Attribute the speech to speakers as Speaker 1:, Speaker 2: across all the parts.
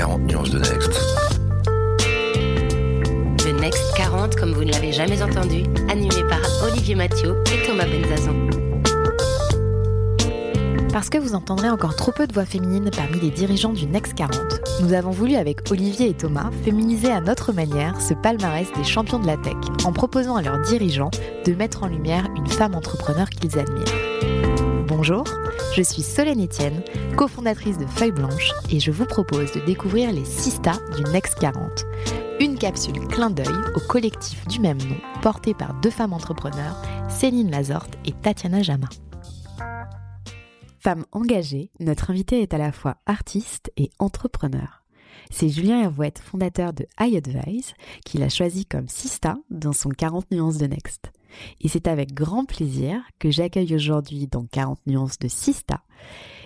Speaker 1: 40 nuances de Next.
Speaker 2: Le Next 40, comme vous ne l'avez jamais entendu, animé par Olivier Mathieu et Thomas Benzazon.
Speaker 3: Parce que vous entendrez encore trop peu de voix féminines parmi les dirigeants du Next 40, nous avons voulu avec Olivier et Thomas féminiser à notre manière ce palmarès des champions de la tech en proposant à leurs dirigeants de mettre en lumière une femme entrepreneur qu'ils admirent. Bonjour, je suis Solène Etienne, cofondatrice de Feuille Blanche et je vous propose de découvrir les 6 stars du Next 40. Une capsule clin d'œil au collectif du même nom porté par deux femmes entrepreneurs, Céline Lazorte et Tatiana Jama. Femme engagée, notre invitée est à la fois artiste et entrepreneur. C'est Julien Hervouette, fondateur de iAdvise, qui l'a choisi comme Sista dans son 40 nuances de Next. Et c'est avec grand plaisir que j'accueille aujourd'hui dans 40 nuances de Sista,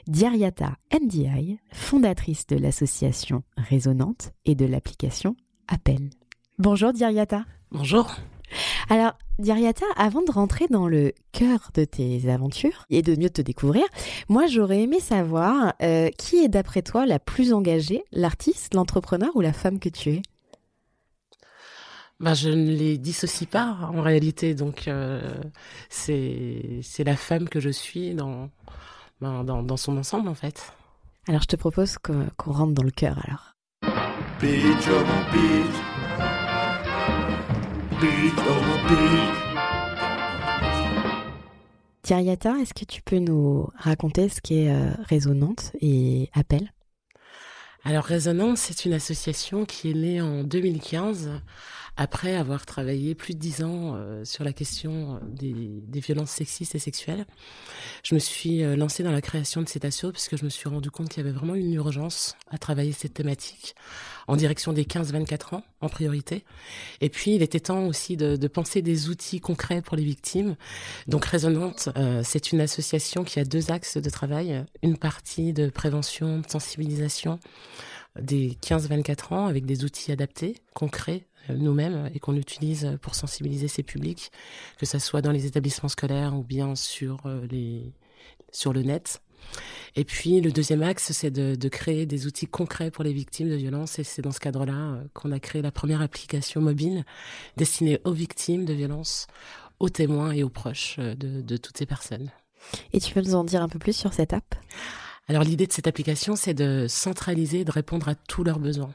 Speaker 3: Diariata NDI, fondatrice de l'association Résonante et de l'application Appel. Bonjour Diariata.
Speaker 4: Bonjour.
Speaker 3: Alors, Diariata, avant de rentrer dans le cœur de tes aventures et de mieux te découvrir, moi j'aurais aimé savoir euh, qui est d'après toi la plus engagée, l'artiste, l'entrepreneur ou la femme que tu es?
Speaker 4: Ben, je ne les dissocie pas en réalité, donc euh, c'est la femme que je suis dans, ben, dans, dans, son ensemble en fait.
Speaker 3: Alors je te propose qu'on rentre dans le cœur alors. Thierryata, est-ce que tu peux nous raconter ce qu'est euh, Résonante et Appel?
Speaker 4: Alors Résonante, c'est une association qui est née en 2015 après avoir travaillé plus de dix ans euh, sur la question des, des, violences sexistes et sexuelles. Je me suis euh, lancée dans la création de cet asso parce que je me suis rendu compte qu'il y avait vraiment une urgence à travailler cette thématique en direction des 15-24 ans en priorité. Et puis, il était temps aussi de, de, penser des outils concrets pour les victimes. Donc, Résonante, euh, c'est une association qui a deux axes de travail. Une partie de prévention, de sensibilisation des 15-24 ans avec des outils adaptés, concrets, nous-mêmes et qu'on utilise pour sensibiliser ces publics, que ce soit dans les établissements scolaires ou bien sur, euh, les, sur le net. Et puis le deuxième axe, c'est de, de, créer des outils concrets pour les victimes de violences. Et c'est dans ce cadre-là euh, qu'on a créé la première application mobile destinée aux victimes de violences, aux témoins et aux proches euh, de, de toutes ces personnes.
Speaker 3: Et tu peux nous en dire un peu plus sur cette app?
Speaker 4: Alors l'idée de cette application, c'est de centraliser, de répondre à tous leurs besoins.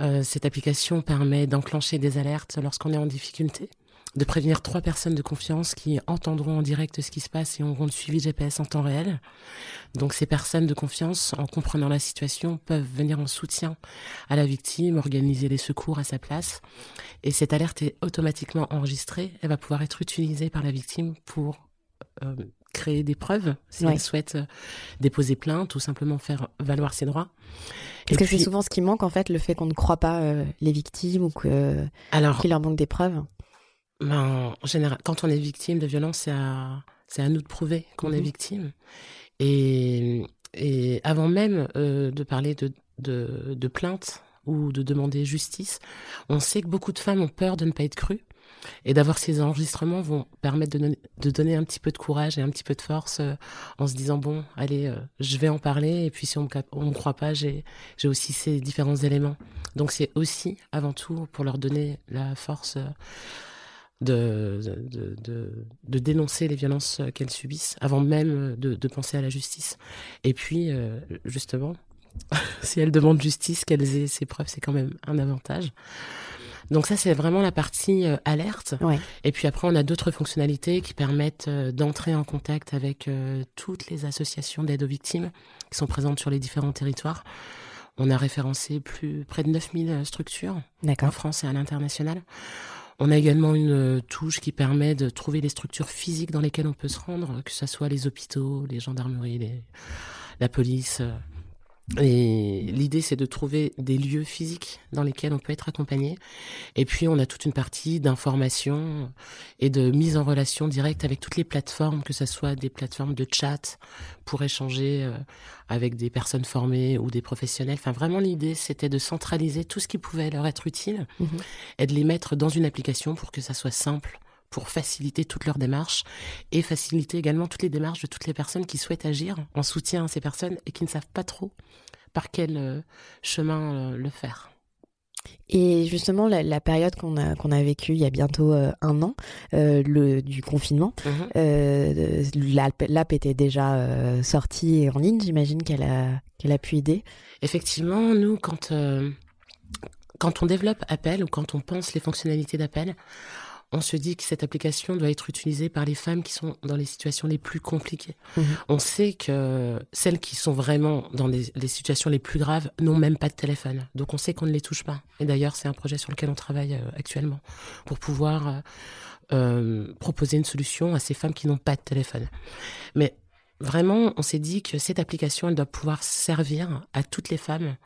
Speaker 4: Euh, cette application permet d'enclencher des alertes lorsqu'on est en difficulté, de prévenir trois personnes de confiance qui entendront en direct ce qui se passe et auront le suivi GPS en temps réel. Donc ces personnes de confiance, en comprenant la situation, peuvent venir en soutien à la victime, organiser les secours à sa place. Et cette alerte est automatiquement enregistrée. Elle va pouvoir être utilisée par la victime pour euh, créer des preuves si elle souhaite euh, déposer plainte ou simplement faire valoir ses droits.
Speaker 3: Parce que c'est souvent ce qui manque en fait, le fait qu'on ne croit pas euh, les victimes ou que qu'il leur manque des preuves.
Speaker 4: Ben, en général, quand on est victime de violence, c'est à, c'est à nous de prouver qu'on est mhm. victime. Et, et avant même euh, de parler de, de, de plainte ou de demander justice, on sait que beaucoup de femmes ont peur de ne pas être crues. Et d'avoir ces enregistrements vont permettre de, de, donner un petit peu de courage et un petit peu de force euh, en se disant bon, allez, euh, je vais en parler. Et puis si on me, me croit pas, j'ai aussi ces différents éléments. Donc c'est aussi avant tout pour leur donner la force. Euh, de, de, de, dénoncer les violences qu'elles subissent avant même de, penser à la justice. Et puis, justement, si elles demandent justice, qu'elles aient ces preuves, c'est quand même un avantage. Donc ça, c'est vraiment la partie euh, alerte. Et puis après, on a d'autres fonctionnalités qui permettent euh, d'entrer en contact avec euh, toutes les associations d'aide aux victimes qui sont présentes sur les différents territoires. On a référencé plus près de 9000 structures en France et à l'international. On a également une touche qui permet de trouver les structures physiques dans lesquelles on peut se rendre, que ce soit les hôpitaux, les gendarmeries, les, la police, et l'idée, c'est de trouver des lieux physiques dans lesquels on peut être accompagné. Et puis, on a toute une partie d'information et de mise en relation directe avec toutes les plateformes, que ce soit des plateformes de chat pour échanger euh, avec des personnes formées ou des professionnels. Enfin, vraiment, l'idée, c'était de centraliser tout ce qui pouvait leur être utile mhm. et de les mettre dans une application pour que ça soit simple pour faciliter toutes leurs démarches et faciliter également toutes les démarches de toutes les personnes qui souhaitent agir en soutien à ces personnes et qui ne savent pas trop par quel chemin le faire.
Speaker 3: Et justement, la, période qu'on a, qu'on a vécue il y a bientôt un an, le, du confinement, mmh l'app était déjà sortie en ligne. J'imagine qu'elle a, qu'elle a pu aider.
Speaker 4: Effectivement, nous, quand, quand on développe Appel ou quand on pense les fonctionnalités d'Appel, on se dit que cette application doit être utilisée par les femmes qui sont dans les situations les plus compliquées. Mhm. On sait que celles qui sont vraiment dans les, situations les plus graves n'ont même pas de téléphone. Donc on sait qu'on ne les touche pas. Et d'ailleurs, c'est un projet sur lequel on travaille euh, actuellement pour pouvoir euh, euh, proposer une solution à ces femmes qui n'ont pas de téléphone. Mais vraiment, on s'est dit que cette application, elle doit pouvoir servir à toutes les femmes.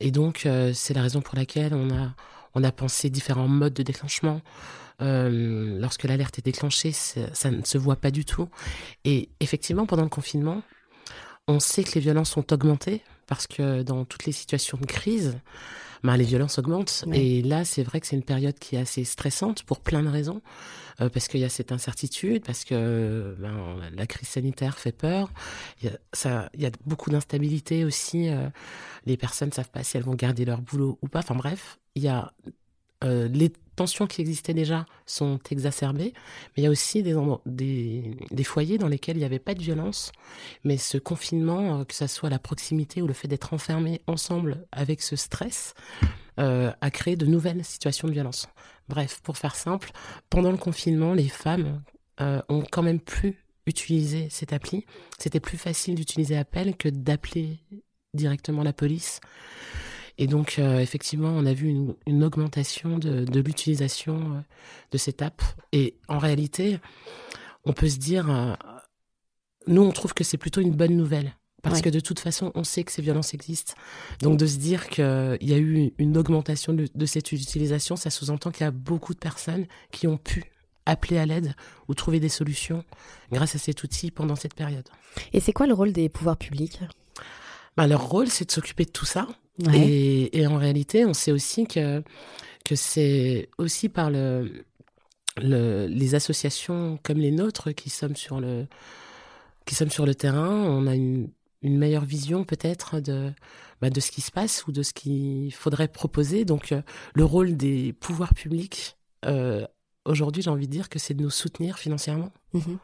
Speaker 4: et donc, c'est la raison pour laquelle on a on a pensé différents modes de déclenchement. Euh, lorsque l'alerte est déclenchée, ça ne se voit pas du tout. Et effectivement, pendant le confinement, on sait que les violences ont augmenté parce que dans toutes les situations de crise, ben, les violences augmentent. Et là, c'est vrai que c'est une période qui est assez stressante pour plein de raisons. Euh, parce qu'il y a cette incertitude, parce que ben, la crise sanitaire fait peur. Il y a, ça, il y a beaucoup d'instabilité aussi. Euh, les personnes ne savent pas si elles vont garder leur boulot ou pas. Enfin bref, il y a euh, les tensions qui existaient déjà sont exacerbées, mais il y a aussi des, des, foyers dans lesquels il n'y avait pas de violence, mais ce confinement, que ce soit la proximité ou le fait d'être enfermés ensemble avec ce stress, euh, a créé de nouvelles situations de violence. Bref, pour faire simple, pendant le confinement, les femmes euh, ont quand même pu utiliser cette appli. C'était plus facile d'utiliser Appel que d'appeler directement la police. Et donc, euh, effectivement, on a vu une, augmentation de, l'utilisation euh, de cette app. Et en réalité, on peut se dire, nous, on trouve que c'est plutôt une bonne nouvelle. Parce que de toute façon, on sait que ces violences existent. Donc de se dire qu'il y a eu une augmentation de, cette utilisation, ça sous-entend qu'il y a beaucoup de personnes qui ont pu appeler à l'aide ou trouver des solutions grâce à cet outil pendant cette période.
Speaker 3: Et c'est quoi le rôle des pouvoirs publics?
Speaker 4: Bah, Leur rôle, c'est de s'occuper de tout ça. Et, en réalité, on sait aussi que, que c'est aussi par le, les associations comme les nôtres qui sommes sur le, qui sommes sur le terrain, on a une, une meilleure vision peut-être de, bah, de ce qui se passe ou de ce qu'il faudrait proposer. Donc euh, le rôle des pouvoirs publics, euh, aujourd'hui j'ai envie de dire que c'est de nous soutenir financièrement. Mhm.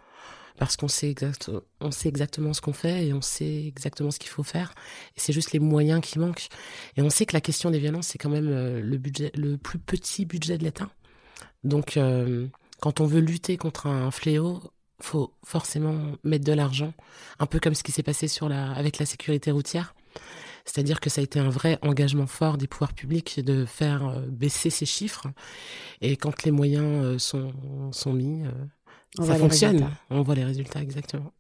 Speaker 4: Parce qu'on sait, exact, on sait exactement ce qu'on fait et on sait exactement ce qu'il faut faire. Et c'est juste les moyens qui manquent. Et on sait que la question des violences, c'est quand même euh, le, budget, le plus petit budget de l'État. Donc, quand on veut lutter contre un fléau, faut forcément mettre de l'argent, un peu comme ce qui s'est passé sur la, avec la sécurité routière. C'est-à-dire que ça a été un vrai engagement fort des pouvoirs publics de faire euh, baisser ces chiffres. Et quand les moyens euh, sont mis, euh, ça fonctionne. On voit les résultats exactement.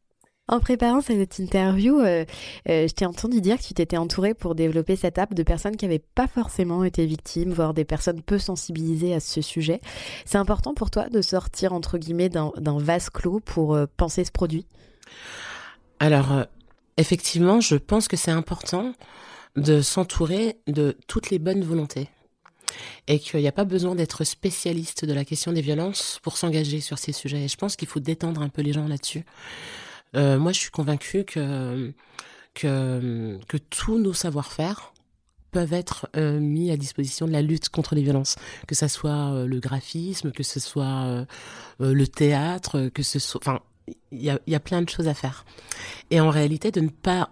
Speaker 3: En préparant cette interview, euh, euh, je t'ai entendu dire que tu t'étais entouré pour développer cette app de personnes qui n'avaient pas forcément été victimes, voire des personnes peu sensibilisées à ce sujet. C'est important pour toi de sortir, entre guillemets, d'un vase clos pour euh, penser ce produit?
Speaker 4: Alors, effectivement, je pense que c'est important de s'entourer de toutes les bonnes volontés et qu'il n'y a pas besoin d'être spécialiste de la question des violences pour s'engager sur ces sujets. Et je pense qu'il faut détendre un peu les gens là-dessus. Euh, moi, je suis convaincue que, que, que tous nos savoir-faire peuvent être euh, mis à disposition de la lutte contre les violences, que ce soit euh, le graphisme, que ce soit le théâtre, que ce soit... Enfin, il y a, y a plein de choses à faire. Et en réalité, de ne pas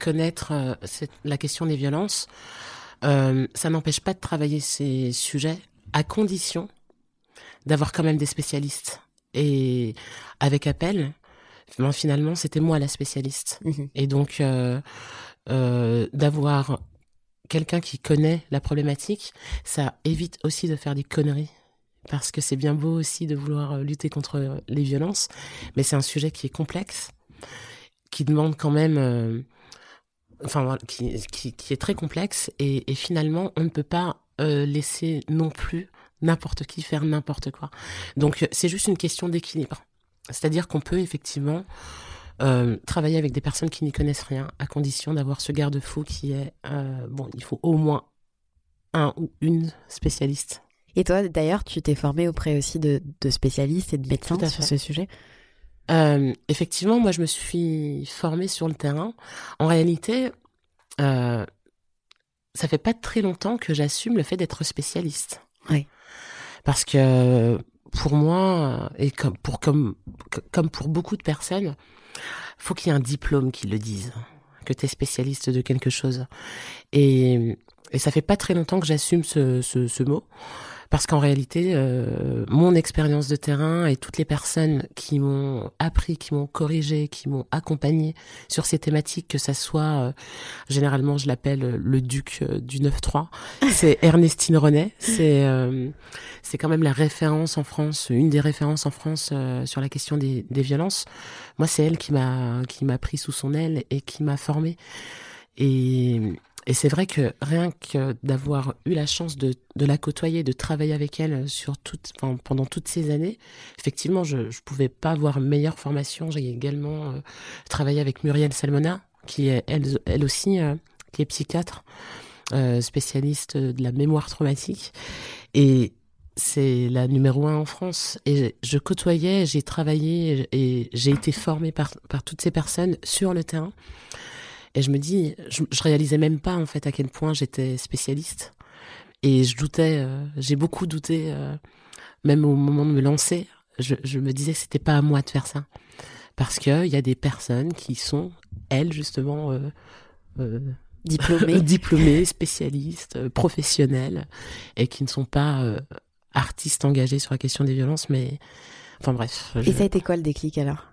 Speaker 4: connaître la question des violences, ça n'empêche pas de travailler ces sujets à condition d'avoir quand même des spécialistes. Et avec appel, finalement, c'était moi la spécialiste. Mhm. Et donc, euh, euh, d'avoir quelqu'un qui connaît la problématique, ça évite aussi de faire des conneries. Parce que c'est bien beau aussi de vouloir euh, lutter contre les violences, mais c'est un sujet qui est complexe, qui demande quand même, enfin, qui, qui, est très complexe, et, et, finalement, on ne peut pas laisser non plus n'importe qui faire n'importe quoi. Donc, c'est juste une question d'équilibre. C'est-à-dire qu'on peut effectivement euh, travailler avec des personnes qui n'y connaissent rien, à condition d'avoir ce garde-fou qui est, euh, bon, il faut au moins un ou une spécialiste.
Speaker 3: Et toi, d'ailleurs, tu t'es formé auprès aussi de, spécialistes et de médecins sur ce sujet?
Speaker 4: Euh, Effectivement, moi, je me suis formée sur le terrain. En réalité, euh, ça fait pas très longtemps que j'assume le fait d'être spécialiste.
Speaker 3: Oui.
Speaker 4: Parce que pour moi, et comme pour, comme, comme pour beaucoup de personnes, faut qu'il y ait un diplôme qui le dise, que tu es spécialiste de quelque chose. Et, et ça fait pas très longtemps que j'assume ce, ce, ce mot. Parce qu'en réalité, euh, mon expérience de terrain et toutes les personnes qui m'ont appris, qui m'ont corrigé, qui m'ont accompagné sur ces thématiques, que ça soit, euh, généralement je l'appelle le duc euh, du 9-3, c'est Ernestine Renet, c'est c'est quand même la référence en France, une des références en France sur la question des, des violences. Moi, c'est elle qui m'a qui m'a pris sous son aile et qui m'a formée. Et, et c'est vrai que rien que d'avoir eu la chance de, de, la côtoyer, de travailler avec elle sur toute, enfin, pendant toutes ces années, effectivement, je ne pouvais pas avoir meilleure formation. J'ai également euh, travaillé avec Muriel Salmona, qui est elle, elle aussi, euh, qui est psychiatre, euh, spécialiste de la mémoire traumatique. Et c'est la numéro un en France. Et je côtoyais, j'ai travaillé et j'ai été formée par, par toutes ces personnes sur le terrain. Et je me dis, je, je réalisais même pas en fait à quel point j'étais spécialiste. Et je doutais, euh, j'ai beaucoup douté, euh, même au moment de me lancer. Je, je me disais que c'était pas à moi de faire ça, parce que il y a des personnes qui sont elles justement euh,
Speaker 3: diplômées,
Speaker 4: diplômées, spécialistes, professionnelles, et qui ne sont pas artistes engagés sur la question des violences, mais enfin bref.
Speaker 3: Je... Et ça a été quoi le déclic alors?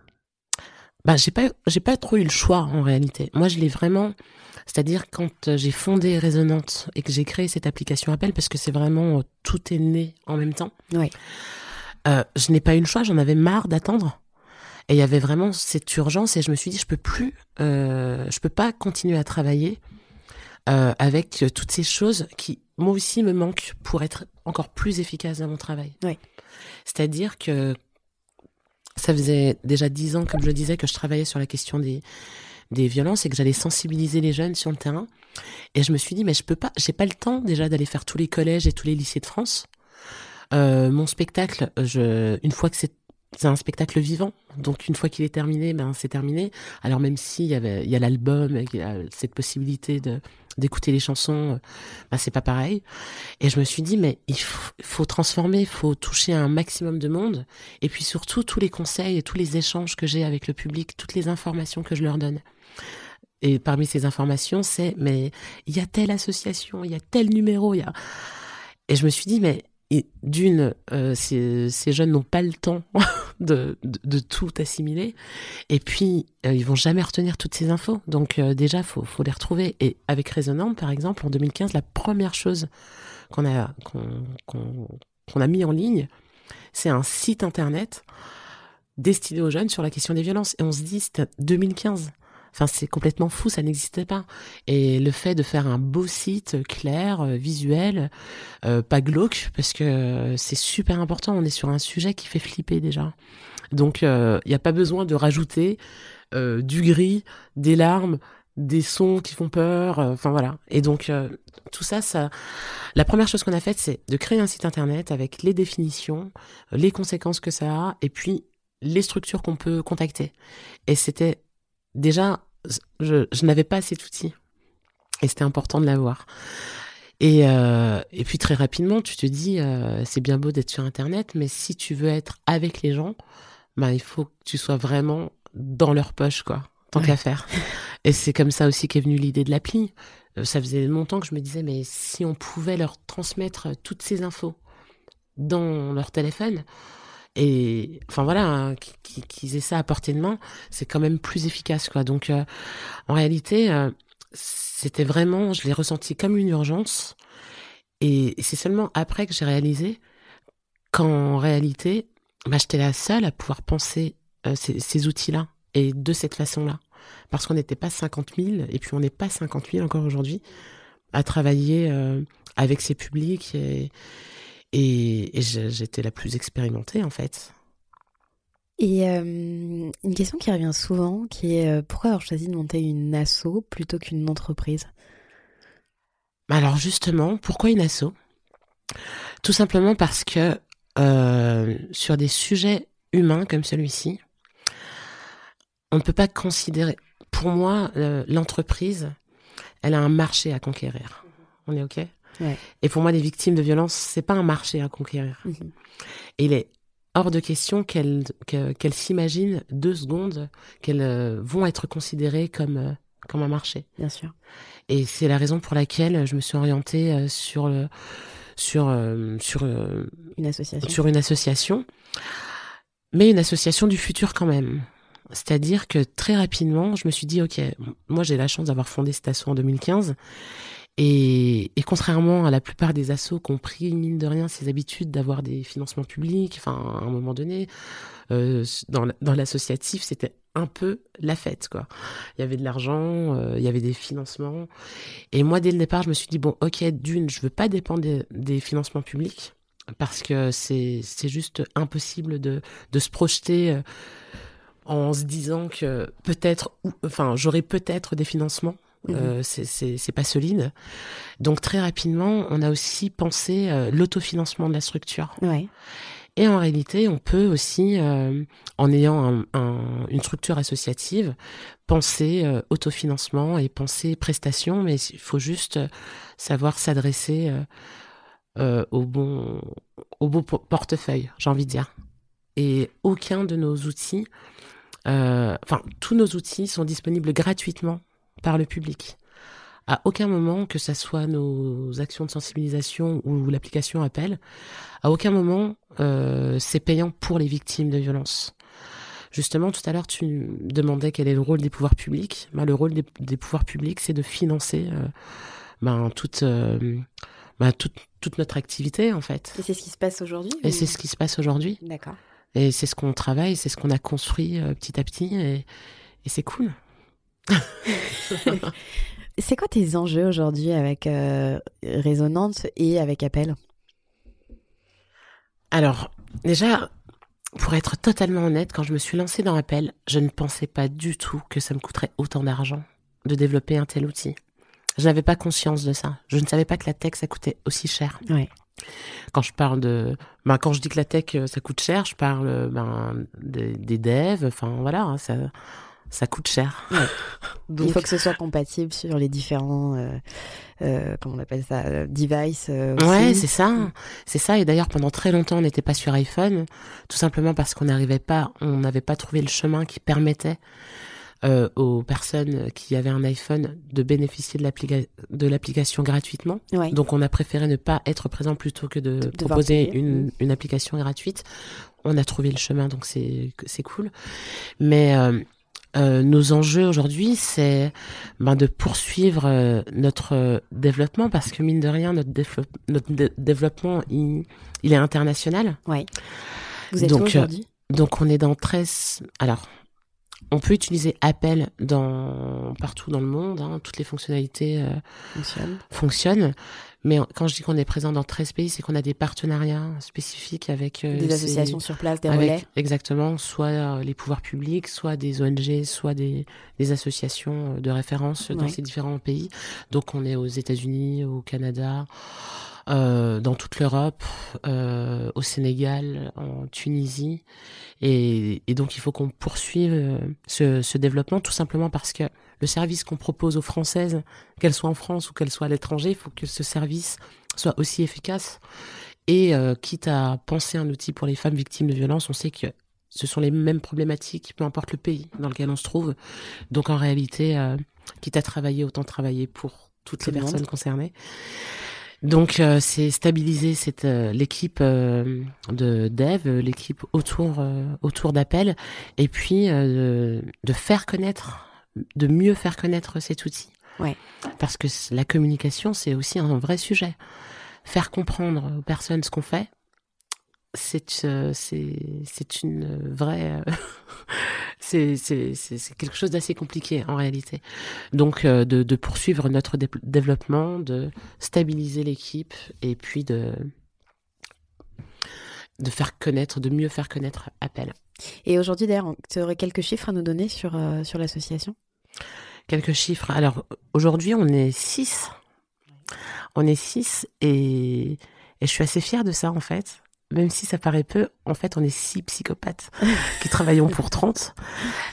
Speaker 4: Bah j'ai pas j'ai pas trop eu le choix en réalité. Moi je l'ai vraiment c'est-à-dire quand j'ai fondé Résonante et que j'ai créé cette application Appel parce que c'est vraiment tout est né en même temps.
Speaker 3: Oui.
Speaker 4: Euh, je n'ai pas eu le choix, j'en avais marre d'attendre. Et il y avait vraiment cette urgence et je me suis dit je peux plus euh, je peux pas continuer à travailler euh, avec toutes ces choses qui moi aussi me manquent pour être encore plus efficace dans mon travail.
Speaker 3: Oui.
Speaker 4: C'est-à-dire que ça faisait déjà dix ans, comme je disais, que je travaillais sur la question des, des violences et que j'allais sensibiliser les jeunes sur le terrain. Et je me suis dit, mais je peux pas, j'ai pas le temps déjà d'aller faire tous les collèges et tous les lycées de France. Euh, mon spectacle, une fois que c'est c'est un spectacle vivant, donc une fois qu'il est terminé, ben c'est terminé. Alors même s'il y avait, il y a l'album, il y a cette possibilité de d'écouter les chansons, ben c'est pas pareil. Et je me suis dit mais il faut, transformer, il faut toucher un maximum de monde, et puis surtout tous les conseils et tous les échanges que j'ai avec le public, toutes les informations que je leur donne. Et parmi ces informations, c'est mais il y a telle association, il y a tel numéro, il y a et je me suis dit mais d'une, euh, ces, jeunes n'ont pas le temps de, tout assimiler. Et puis, euh, ils vont jamais retenir toutes ces infos. Donc, euh, déjà, faut, faut les retrouver. Et avec Résonante, par exemple, en 2015, la première chose qu'on a, qu'on a mis en ligne, c'est un site internet destiné aux jeunes sur la question des violences. Et on se dit, c'était 2015. Enfin, c'est complètement fou, ça n'existait pas. Et le fait de faire un beau site clair, euh, visuel, euh, pas glauque, parce que c'est super important. On est sur un sujet qui fait flipper déjà. Donc, il euh, n'y a pas besoin de rajouter euh, du gris, des larmes, des sons qui font peur. Enfin voilà. Et donc tout ça, ça. La première chose qu'on a faite, c'est de créer un site internet avec les définitions, les conséquences que ça a, et puis les structures qu'on peut contacter. Et c'était déjà, je, je n'avais pas assez d'outils. Et c'était important de l'avoir. Et, euh, et puis très rapidement, tu te dis, euh, c'est bien beau d'être sur Internet, mais si tu veux être avec les gens, bah, il faut que tu sois vraiment dans leur poche, quoi, tant ouais. qu'à faire. Et c'est comme ça aussi qu'est venue l'idée de l'appli. Euh, ça faisait longtemps que je me disais, mais si on pouvait leur transmettre toutes ces infos dans leur téléphone, et enfin voilà hein, qu'ils qu aient ça à portée de main c'est quand même plus efficace quoi. Donc euh, en réalité euh, c'était vraiment je l'ai ressenti comme une urgence. Et, et c'est seulement après que j'ai réalisé qu'en réalité bah, j'étais la seule à pouvoir penser euh, ces, ces outils là et de cette façon là parce qu'on n'était pas 50 000 et puis on n'est pas 50 000 encore aujourd'hui à travailler euh, avec ces publics et et, et j'étais la plus expérimentée en fait.
Speaker 3: Et euh, une question qui revient souvent, qui est euh, pourquoi avoir choisi de monter une asso plutôt qu'une entreprise?
Speaker 4: Alors justement, pourquoi une asso? Tout simplement parce que euh, sur des sujets humains comme celui-ci, on ne peut pas considérer. Pour moi, l'entreprise, elle a un marché à conquérir. On est OK?
Speaker 3: Ouais.
Speaker 4: Et pour moi, les victimes de violences, c'est pas un marché à conquérir.
Speaker 3: Mhm.
Speaker 4: Et il est hors de question qu'elles que- qu'elles s'imaginent deux secondes qu'elles euh, vont être considérées comme, euh, comme un marché.
Speaker 3: Bien sûr.
Speaker 4: Et c'est la raison pour laquelle je me suis orientée euh, sur, le, sur, sur,
Speaker 3: Une association.
Speaker 4: sur une association, mais une association du futur quand même. C'est-à-dire que très rapidement, je me suis dit, OK, moi j'ai la chance d'avoir fondé cet asso en 2015. Et, et contrairement à la plupart des assos qui ont pris, mine de rien, ces habitudes d'avoir des financements publics, enfin, à un moment donné, euh, dans, dans l'associatif, c'était un peu la fête, quoi. Il y avait de l'argent, euh, il y avait des financements. Et moi, dès le départ, je me suis dit, bon, ok, d'une, je veux pas dépendre des, des financements publics, parce que c'est juste impossible de, de se projeter euh, en se disant que peut-être, enfin, j'aurai peut-être des financements. Euh, c'est- pas solide. Donc très rapidement, on a aussi pensé euh, l'autofinancement de la structure.
Speaker 3: Ouais.
Speaker 4: Et en réalité, on peut aussi, euh, en ayant un- un- une structure associative, penser autofinancement et penser prestation, mais il faut juste savoir s'adresser au bon, au bon por- portefeuille, j'ai envie de dire. Et aucun de nos outils, enfin tous nos outils sont disponibles gratuitement par le public. À aucun moment, que ce soit nos actions de sensibilisation ou l'application appel, à aucun moment euh, c'est payant pour les victimes de violences. Justement, tout à l'heure, tu demandais quel est le rôle des pouvoirs publics. Ben, le rôle des, des pouvoirs publics, c'est de financer euh, ben, toute, euh, ben, toute, toute notre activité, en fait.
Speaker 3: Et c'est ce qui se passe aujourd'hui
Speaker 4: Et
Speaker 3: ou-
Speaker 4: c'est ce qui se passe aujourd'hui.
Speaker 3: D'accord.
Speaker 4: Et c'est ce qu'on travaille, c'est ce qu'on a construit euh, petit à petit. Et, et c'est cool.
Speaker 3: C'est quoi tes enjeux aujourd'hui avec euh, Résonante et avec Appel?
Speaker 4: Alors, déjà, pour être totalement honnête, quand je me suis lancée dans Appel, je ne pensais pas du tout que ça me coûterait autant d'argent de développer un tel outil. Je n'avais pas conscience de ça. Je ne savais pas que la tech, ça coûtait aussi cher.
Speaker 3: Ouais.
Speaker 4: Quand je parle de, ben, quand je dis que la tech, euh, ça coûte cher, je parle euh, ben, des, des devs. Enfin voilà, hein, ça, ça coûte cher. Donc,
Speaker 3: Il faut que ce soit compatible sur les différents, euh, euh, comment on appelle ça, euh, devices. euh.
Speaker 4: Ouais, c'est ça. C'est ça. Et d'ailleurs, pendant très longtemps, on n'était pas sur iPhone, tout simplement parce qu'on n'arrivait pas, on n'avait pas trouvé le chemin qui permettait euh, aux personnes qui avaient un iPhone de bénéficier de l'applica- de l'application gratuitement.
Speaker 3: Ouais.
Speaker 4: Donc, on a préféré ne pas être présent plutôt que de proposer une,
Speaker 3: Mm.
Speaker 4: une application gratuite. On a trouvé le chemin, donc c'est c'est cool. Mais euh, nos enjeux aujourd'hui, c'est ben, de poursuivre euh, notre euh, développement parce que mine de rien, notre, notre dé- développement, il, il est international.
Speaker 3: Ouais. Vous êtes
Speaker 4: Donc, euh,
Speaker 3: aujourd'hui?
Speaker 4: Donc on est dans 13... Alors, on peut utiliser Appel dans, partout dans le monde. hein, toutes les fonctionnalités euh,
Speaker 3: Fonctionne.
Speaker 4: fonctionnent. Mais quand je dis qu'on est présent dans 13 pays, c'est qu'on a des partenariats spécifiques avec... euh,
Speaker 3: Des
Speaker 4: ces-
Speaker 3: associations sur place, des
Speaker 4: avec-
Speaker 3: relais.
Speaker 4: Exactement, soit euh, les pouvoirs publics, soit des ONG, soit des, des associations euh, de référence dans
Speaker 3: Ouais.
Speaker 4: ces différents pays. Donc on est aux États-Unis, au Canada, euh, dans toute l'Europe, euh, au Sénégal, en Tunisie. Et, et donc il faut qu'on poursuive euh, ce, ce développement tout simplement parce que le service qu'on propose aux Françaises, qu'elles soient en France ou qu'elles soient à l'étranger, il faut que ce service soit aussi efficace. Et euh, quitte à penser un outil pour les femmes victimes de violences, on sait que ce sont les mêmes problématiques, peu importe le pays dans lequel on se trouve. Donc en réalité, euh, quitte à travailler, autant travailler pour toutes
Speaker 3: Tout
Speaker 4: les personnes concernées. Donc euh, c'est stabiliser cette euh, l'équipe euh, de dev, euh, l'équipe autour euh, autour d'appel, et puis euh, de, de faire connaître, de mieux faire connaître cet outil.
Speaker 3: Ouais.
Speaker 4: Parce que la communication c'est aussi un vrai sujet. Faire comprendre aux personnes ce qu'on fait, c'est euh, c'est c'est une vraie euh, c'est c'est c'est c'est quelque chose d'assez compliqué en réalité. Donc euh, de de poursuivre notre dé- développement, de stabiliser l'équipe et puis de de faire connaître, de mieux faire connaître Appel.
Speaker 3: Et aujourd'hui, d'ailleurs, tu aurais quelques chiffres à nous donner sur, euh, sur l'association?
Speaker 4: Quelques chiffres. Alors aujourd'hui, on est six. On est six et, et je suis assez fière de ça en fait. Même si ça paraît peu, en fait, on est six psychopathes qui travaillons pour 30.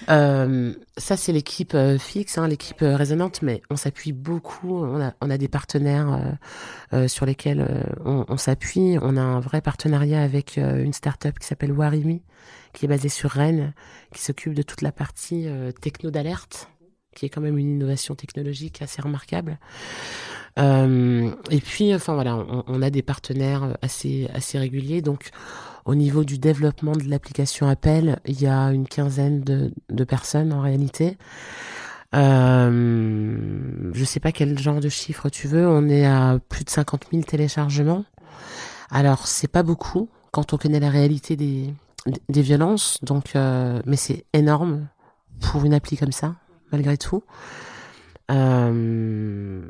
Speaker 4: Euh, ça, c'est l'équipe euh, fixe, hein, l'équipe euh, résonante, mais on s'appuie beaucoup. On a, des partenaires sur lesquels on, on s'appuie. On a un vrai partenariat avec une start-up qui s'appelle Warimi, qui est basée sur Rennes, qui s'occupe de toute la partie techno d'alerte, qui est quand même une innovation technologique assez remarquable. Euh, et puis, enfin voilà, on, a des partenaires assez assez réguliers. Donc, au niveau du développement de l'application Appel, il y a une quinzaine de, de personnes en réalité. Euh, je sais pas quel genre de chiffre tu veux. On est à plus de 50 000 téléchargements. Alors, c'est pas beaucoup quand on connaît la réalité des des violences. Donc, euh, mais c'est énorme pour une appli comme ça, malgré tout. Euh,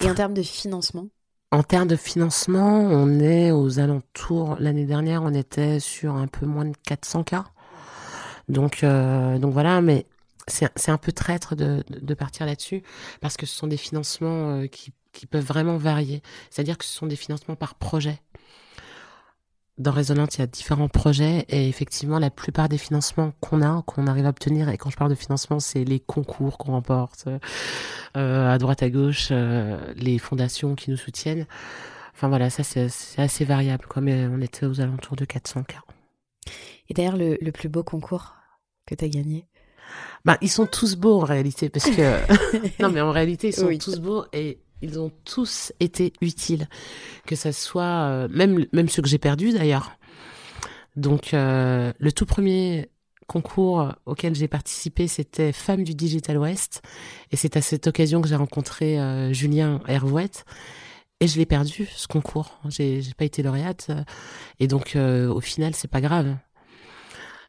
Speaker 3: et en termes de financement?
Speaker 4: En termes de financement, on est aux alentours. L'année dernière, on était sur un peu moins de 400 cas. Donc, euh, donc voilà, mais c'est un peu traître de, de partir là-dessus parce que ce sont des financements euh, qui, qui peuvent vraiment varier. C'est-à-dire que ce sont des financements par projet dans Résonante, il y a différents projets et effectivement, la plupart des financements qu'on a, qu'on arrive à obtenir, et quand je parle de financement, c'est les concours qu'on remporte euh, à droite, à gauche, euh, les fondations qui nous soutiennent. Enfin voilà, ça c'est assez variable, comme on était aux alentours de 400 cas.
Speaker 3: Et d'ailleurs, le, le, plus beau concours que tu as gagné?
Speaker 4: Bah, ils sont tous beaux en réalité, parce que non, mais en réalité, ils sont tous beaux et ils ont tous été utiles, que ça soit euh, même même ceux que j'ai perdus d'ailleurs. Donc euh, le tout premier concours auquel j'ai participé, c'était Femmes du Digital West, et c'est à cette occasion que j'ai rencontré euh, Julien Hervouette. Et je l'ai perdu ce concours. J'ai j'ai pas été lauréate, et donc au final c'est pas grave.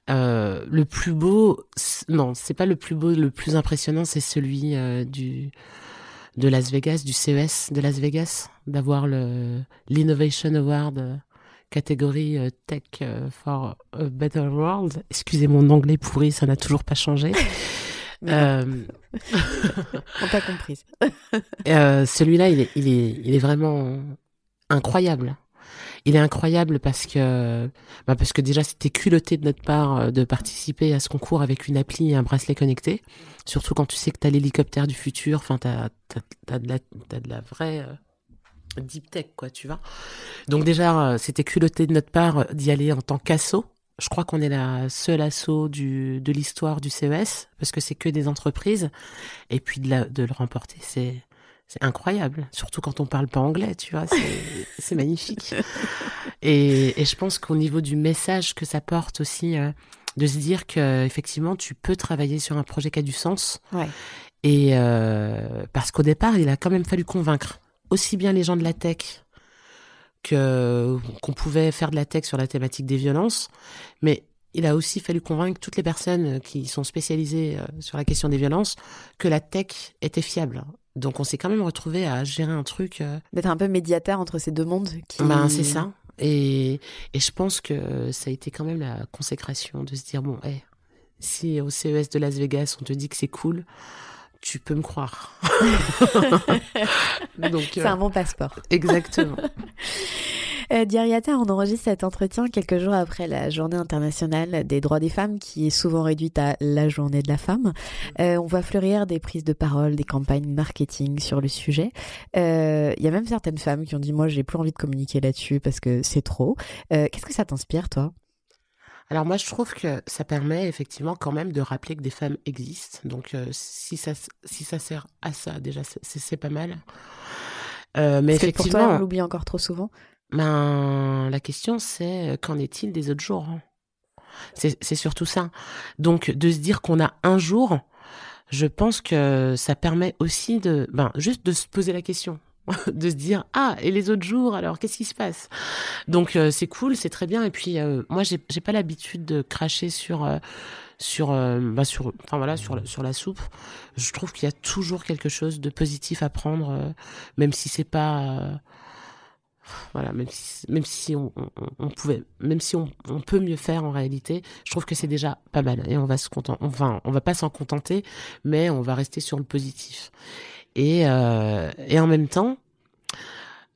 Speaker 4: le plus beau, non, c'est pas le plus beau, le plus impressionnant, c'est celui du de Las Vegas, du CES de Las Vegas, d'avoir le l'Innovation Award euh, catégorie euh, Tech euh, for a Better World. Excusez mon anglais pourri, ça n'a toujours pas changé.
Speaker 3: euh... On t'a compris.
Speaker 4: Celui-là, il est, il, est, il est vraiment incroyable il est incroyable parce que bah parce que déjà c'était culotté de notre part euh, de participer à ce concours avec une appli et un bracelet connecté. Surtout quand tu sais que t'as l'hélicoptère du futur. Enfin, t'as t'as de la t'as de la vraie euh, deep tech quoi, tu vois. Donc déjà euh, c'était culotté de notre part d'y aller en tant qu'asso. Je crois qu'on est la seule asso du de l'histoire du CES parce que c'est que des entreprises et puis de la, de le remporter c'est c'est incroyable, surtout quand on parle pas anglais, tu vois, c'est magnifique. Et, et, je pense qu'au niveau du message que ça porte aussi, euh, de se dire que effectivement tu peux travailler sur un projet qui a du sens.
Speaker 3: Ouais.
Speaker 4: Et euh, parce qu'au départ, il a quand même fallu convaincre aussi bien les gens de la tech que qu'on pouvait faire de la tech sur la thématique des violences, mais il a aussi fallu convaincre toutes les personnes qui sont spécialisées euh, sur la question des violences que la tech était fiable donc on s'est quand même retrouvé à gérer un truc. Euh,
Speaker 3: D'être un peu médiateur entre ces deux mondes. Qui...
Speaker 4: Ben c'est ça. Et, et je pense que ça a été quand même la consécration de se dire bon, hey, si au CES de Las Vegas on te dit que c'est cool, tu peux me croire.
Speaker 3: C'est euh, un bon passeport.
Speaker 4: Exactement.
Speaker 3: Euh, Diariata, on enregistre cet entretien quelques jours après la journée internationale des droits des femmes, qui est souvent réduite à la journée de la femme. Euh, on voit fleurir des prises de parole, des campagnes marketing sur le sujet. Euh, il y a même certaines femmes qui ont dit, moi, j'ai plus envie de communiquer là-dessus parce que c'est trop. Euh, Qu'est-ce que ça t'inspire, toi?
Speaker 4: Alors moi, je trouve que ça permet effectivement quand même de rappeler que des femmes existent. Donc euh, si ça si ça sert à ça, déjà c'est pas mal.
Speaker 3: Euh, mais effectivement, que pour toi, on l'oublie encore trop souvent.
Speaker 4: Ben, la question c'est euh, qu'en est-il des autres jours hein? C'est surtout ça. Donc de se dire qu'on a un jour, je pense que ça permet aussi de, ben, juste de se poser la question, de se dire ah et les autres jours alors qu'est-ce qui se passe? Donc euh, c'est cool, c'est très bien. Et puis euh, moi j'ai j'ai pas l'habitude de cracher sur euh, sur bah, sur enfin voilà sur sur la soupe. Je trouve qu'il y a toujours quelque chose de positif à prendre, même si c'est pas voilà, même si, on, pouvait, même si on, peut mieux faire en réalité, je trouve que c'est déjà pas mal et on va se on va pas s'en contenter, mais on va rester sur le positif. Et, euh, en même temps,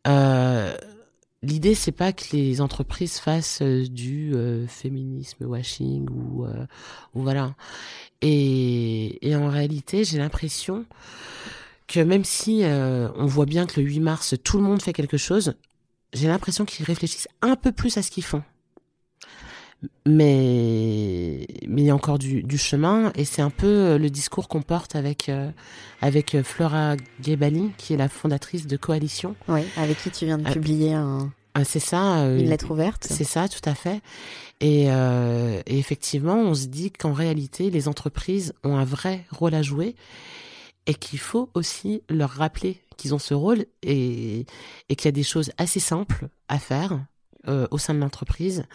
Speaker 4: euh, l'idée c'est pas que les entreprises fassent du féminisme washing ou, voilà. Et en réalité, j'ai l'impression que même si on voit bien que le 8 mars tout le monde fait quelque chose, j'ai l'impression qu'ils réfléchissent un peu plus à ce qu'ils font mais mais il y a encore du, du chemin et c'est un peu euh, le discours qu'on porte avec euh, avec euh, Flora Gebali qui est la fondatrice de Coalition.
Speaker 3: Oui, avec qui tu viens de publier un
Speaker 4: ah, c'est ça
Speaker 3: une lettre ouverte.
Speaker 4: C'est ça, tout à fait. Et, et effectivement, on se dit qu'en réalité, les entreprises ont un vrai rôle à jouer et qu'il faut aussi leur rappeler qu'ils ont ce rôle et, et qu'il y a des choses assez simples à faire au sein de l'entreprise.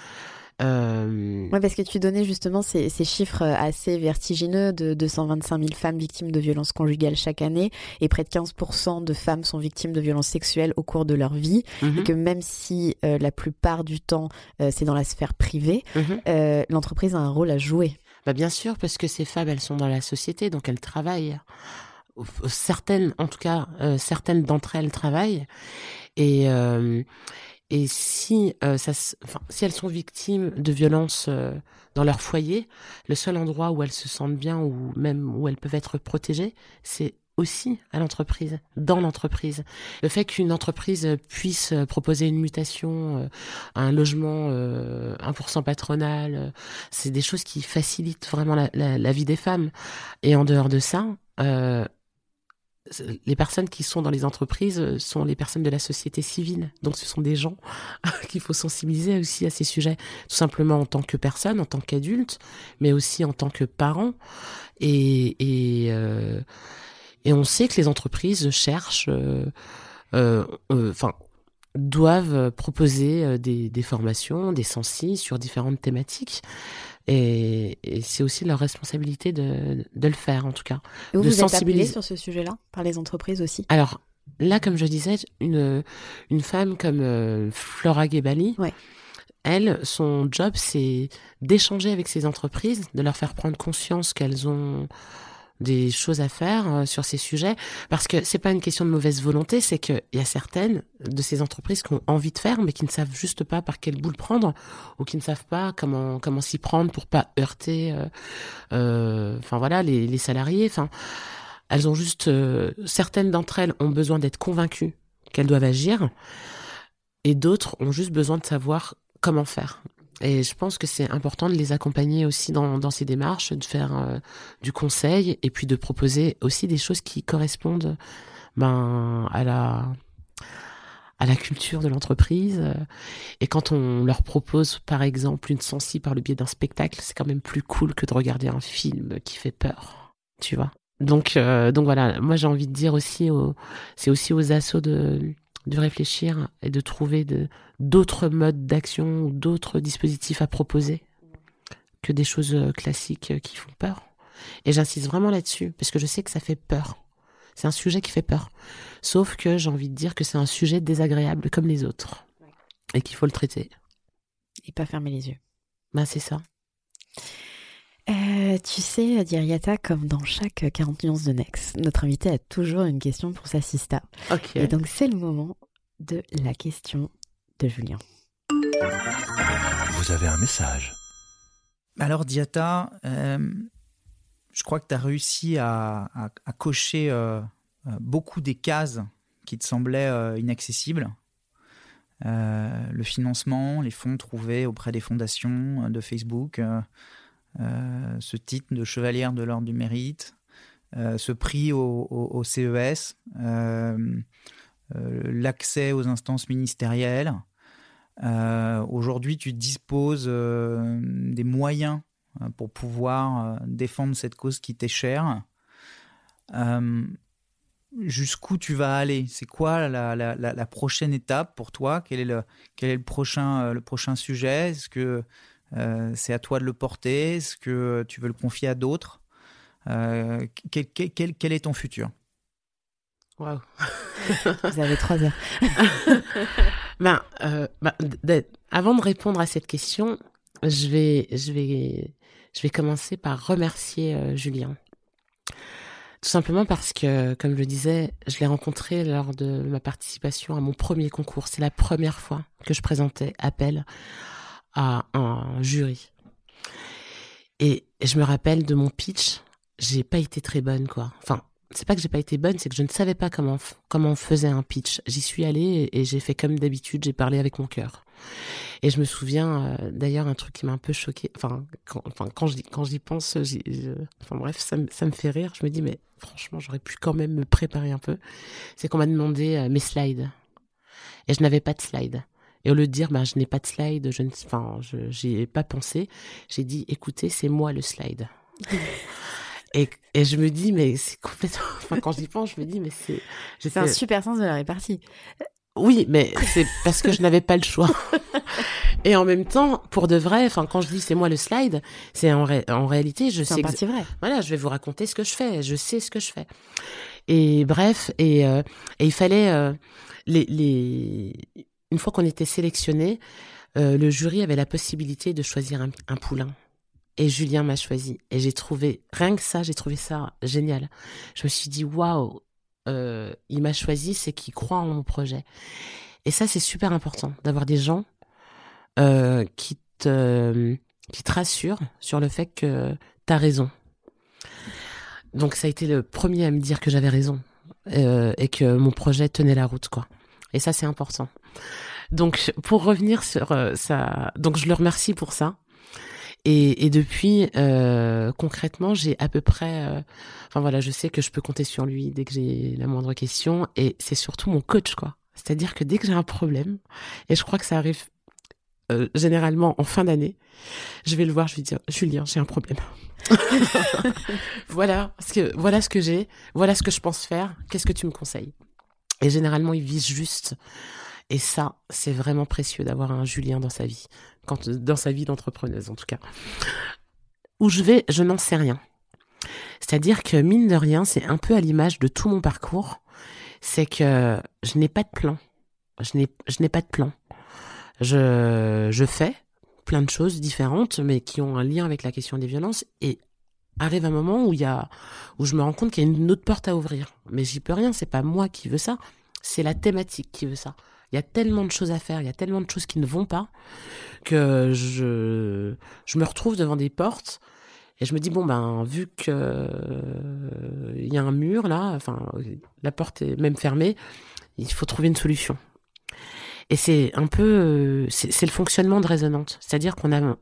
Speaker 3: Euh... Ouais, parce que tu donnais justement ces, ces chiffres assez vertigineux de 225 000 femmes victimes de violences conjugales chaque année et près de 15% de femmes sont victimes de violences sexuelles au cours de leur vie mhm. et que même si euh, la plupart du temps euh, c'est dans la sphère privée, mhm. euh, l'entreprise a un rôle à jouer.
Speaker 4: Bah bien sûr, parce que ces femmes, elles sont dans la société, donc elles travaillent. Certaines, en tout cas, certaines d'entre elles travaillent. Et, et si, euh, ça, enfin, si elles sont victimes de violences euh, dans leur foyer, le seul endroit où elles se sentent bien ou même où elles peuvent être protégées, c'est aussi à l'entreprise, dans l'entreprise. Le fait qu'une entreprise puisse proposer une mutation, euh, un logement 1% patronal, c'est des choses qui facilitent vraiment la, la, la, vie des femmes. Et en dehors de ça, les personnes qui sont dans les entreprises euh, sont les personnes de la société civile. Donc ce sont des gens qu'il faut sensibiliser aussi à ces sujets, tout simplement en tant que personne, en tant qu'adulte, mais aussi en tant que parent. Et, et, euh, et on sait que les entreprises cherchent, euh, euh, euh enfin, doivent proposer des, des formations, des sensis sur différentes thématiques. Et, c'est aussi leur responsabilité de, de, le faire, en tout cas.
Speaker 3: Et vous,
Speaker 4: de
Speaker 3: vous sensibiliser sur ce sujet-là, par les entreprises aussi?
Speaker 4: Alors, là, comme je disais, une, une femme comme euh, Flora Gebali, ouais. elle, son job, c'est d'échanger avec ces entreprises, de leur faire prendre conscience qu'elles ont des choses à faire euh, sur ces sujets. Parce que c'est pas une question de mauvaise volonté, c'est qu'il y a certaines de ces entreprises qui ont envie de faire mais qui ne savent juste pas par quelle boule prendre ou qui ne savent pas comment comment s'y prendre pour pas heurter euh, euh, enfin voilà les, les salariés. Enfin elles ont juste certaines d'entre elles ont besoin d'être convaincues qu'elles doivent agir et d'autres ont juste besoin de savoir comment faire et je pense que c'est important de les accompagner aussi dans, dans ces démarches, de faire euh, du conseil et puis de proposer aussi des choses qui correspondent ben, à la à la culture de l'entreprise. Et quand on leur propose, par exemple, une sensi par le biais d'un spectacle, c'est quand même plus cool que de regarder un film qui fait peur, tu vois. Donc, euh, donc voilà, moi j'ai envie de dire aussi, c'est aussi aux assauts de de réfléchir et de trouver d'autres modes d'action ou d'autres dispositifs à proposer que des choses euh, classiques euh, qui font peur. Et j'insiste vraiment là-dessus, parce que je sais que ça fait peur. C'est un sujet qui fait peur. Sauf que j'ai envie de dire que c'est un sujet désagréable comme les autres. Et qu'il faut le traiter.
Speaker 3: Et pas fermer les yeux.
Speaker 4: Ben, c'est ça.
Speaker 3: Euh, tu sais, Diriata, comme dans chaque 40 nuances de Nex, notre invité a toujours une question pour sa sista. Et donc, c'est le moment de la question de Julien.
Speaker 1: Vous avez un message.
Speaker 5: Alors, Diata, euh, je crois que tu as réussi à, cocher euh, beaucoup des cases qui te semblaient inaccessibles. le financement, les fonds trouvés auprès des fondations de Facebook, euh, ce titre de chevalière de l'ordre du mérite, euh, ce prix au, CES, euh, l'accès aux instances ministérielles. Aujourd'hui, tu disposes des moyens pour pouvoir défendre cette cause qui t'est chère. Jusqu'où tu vas aller? C'est quoi la, prochaine étape pour toi? Quel est le, prochain, sujet? Est-ce que euh, c'est à toi de le porter? Est-ce que tu veux le confier à d'autres? Euh, quel, est ton futur?
Speaker 4: Waouh
Speaker 3: Vous avez trois heures.
Speaker 4: ben, euh, ben avant de répondre à cette question, je vais, je vais, je vais commencer par remercier Julien. Tout simplement parce que, comme je le disais, je l'ai rencontré lors de ma participation à mon premier concours. C'est la première fois que je présentais appel à un jury. Et je me rappelle de mon pitch, j'ai pas été très bonne, quoi. Enfin, c'est pas que j'ai pas été bonne, c'est que je ne savais pas comment comment on faisait un pitch. J'y suis allée et, j'ai fait comme d'habitude, j'ai parlé avec mon cœur. Et je me souviens euh, d'ailleurs un truc qui m'a un peu choqué. Enfin, quand, quand j'y pense, enfin bref, ça, ça me fait rire. Je me dis mais franchement, j'aurais pu quand même me préparer un peu. C'est qu'on m'a demandé euh, mes slides et je n'avais pas de slides. Et au lieu de dire, bah, je n'ai pas de slide, je j'y ai pas pensé, j'ai dit, écoutez, c'est moi le slide. et, et je me dis, mais c'est complètement, enfin, quand j'y pense, je me dis, mais c'est,
Speaker 3: c'est un super sens de la répartie.
Speaker 4: Oui, mais c'est parce que je n'avais pas le choix. Et en même temps, pour de vrai, enfin, quand je dis c'est moi le slide, c'est en, en réalité, je sais.
Speaker 3: C'est vrai.
Speaker 4: Voilà, je vais vous raconter ce que je fais. Je sais ce que je fais. Et bref, et, euh, et il fallait euh, les, les une fois qu'on était sélectionné, euh, le jury avait la possibilité de choisir un, poulain. Et Julien m'a choisi. Et j'ai trouvé, rien que ça, j'ai trouvé ça génial. Je me suis dit, waouh, euh, il m'a choisi, c'est qu'il croit en mon projet. Et ça, c'est super important d'avoir des gens euh, qui te qui te rassurent sur le fait que tu as raison. Donc ça a été le premier à me dire que j'avais raison et que mon projet tenait la route, quoi. Et ça, c'est important. Donc, pour revenir sur euh, ça, donc je le remercie pour ça. Et, et depuis, euh, concrètement, j'ai à peu près, euh, enfin voilà, je sais que je peux compter sur lui dès que j'ai la moindre question. Et c'est surtout mon coach, quoi. C'est-à-dire que dès que j'ai un problème, et je crois que ça arrive euh, généralement en fin d'année, je vais le voir, je vais dire Julien, j'ai un problème. voilà, parce que voilà ce que j'ai, voilà ce que je pense faire. Qu'est-ce que tu me conseilles? Et généralement, il vise juste et ça, c'est vraiment précieux d'avoir un Julien dans sa vie, dans sa vie d'entrepreneuse en tout cas. Où je vais, je n'en sais rien. C'est-à-dire que mine de rien, c'est un peu à l'image de tout mon parcours, c'est que je n'ai pas de plan. Je n'ai, je n'ai pas de plan. Je, je fais plein de choses différentes, mais qui ont un lien avec la question des violences. Et arrive un moment où il y a, où je me rends compte qu'il y a une autre porte à ouvrir. Mais j'y peux rien. C'est pas moi qui veux ça. C'est la thématique qui veut ça. Il y a tellement de choses à faire, il y a tellement de choses qui ne vont pas que je, je me retrouve devant des portes et je me dis bon ben vu que euh, y a un mur là, enfin la porte est même fermée, il faut trouver une solution. Et c'est un peu c'est le fonctionnement de résonante, c'est-à-dire qu'on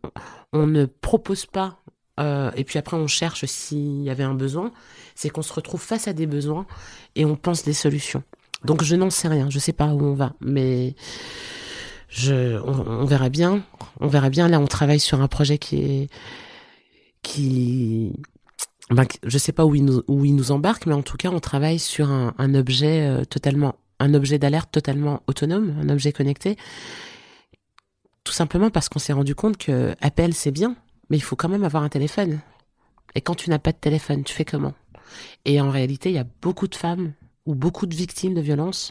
Speaker 4: on ne propose pas euh, et puis après on cherche s'il y avait un besoin, c'est qu'on se retrouve face à des besoins et on pense des solutions. Donc je n'en sais rien, je sais pas où on va, mais je, on, verra bien. On verra bien. Là, on travaille sur un projet qui est, qui, ben, je sais pas où il nous, où nous embarque, mais en tout cas, on travaille sur un, un objet euh, totalement, un objet d'alerte totalement autonome, un objet connecté. Tout simplement parce qu'on s'est rendu compte que appel c'est bien, mais il faut quand même avoir un téléphone. Et quand tu n'as pas de téléphone, tu fais comment? Et en réalité, il y a beaucoup de femmes ou beaucoup de victimes de violences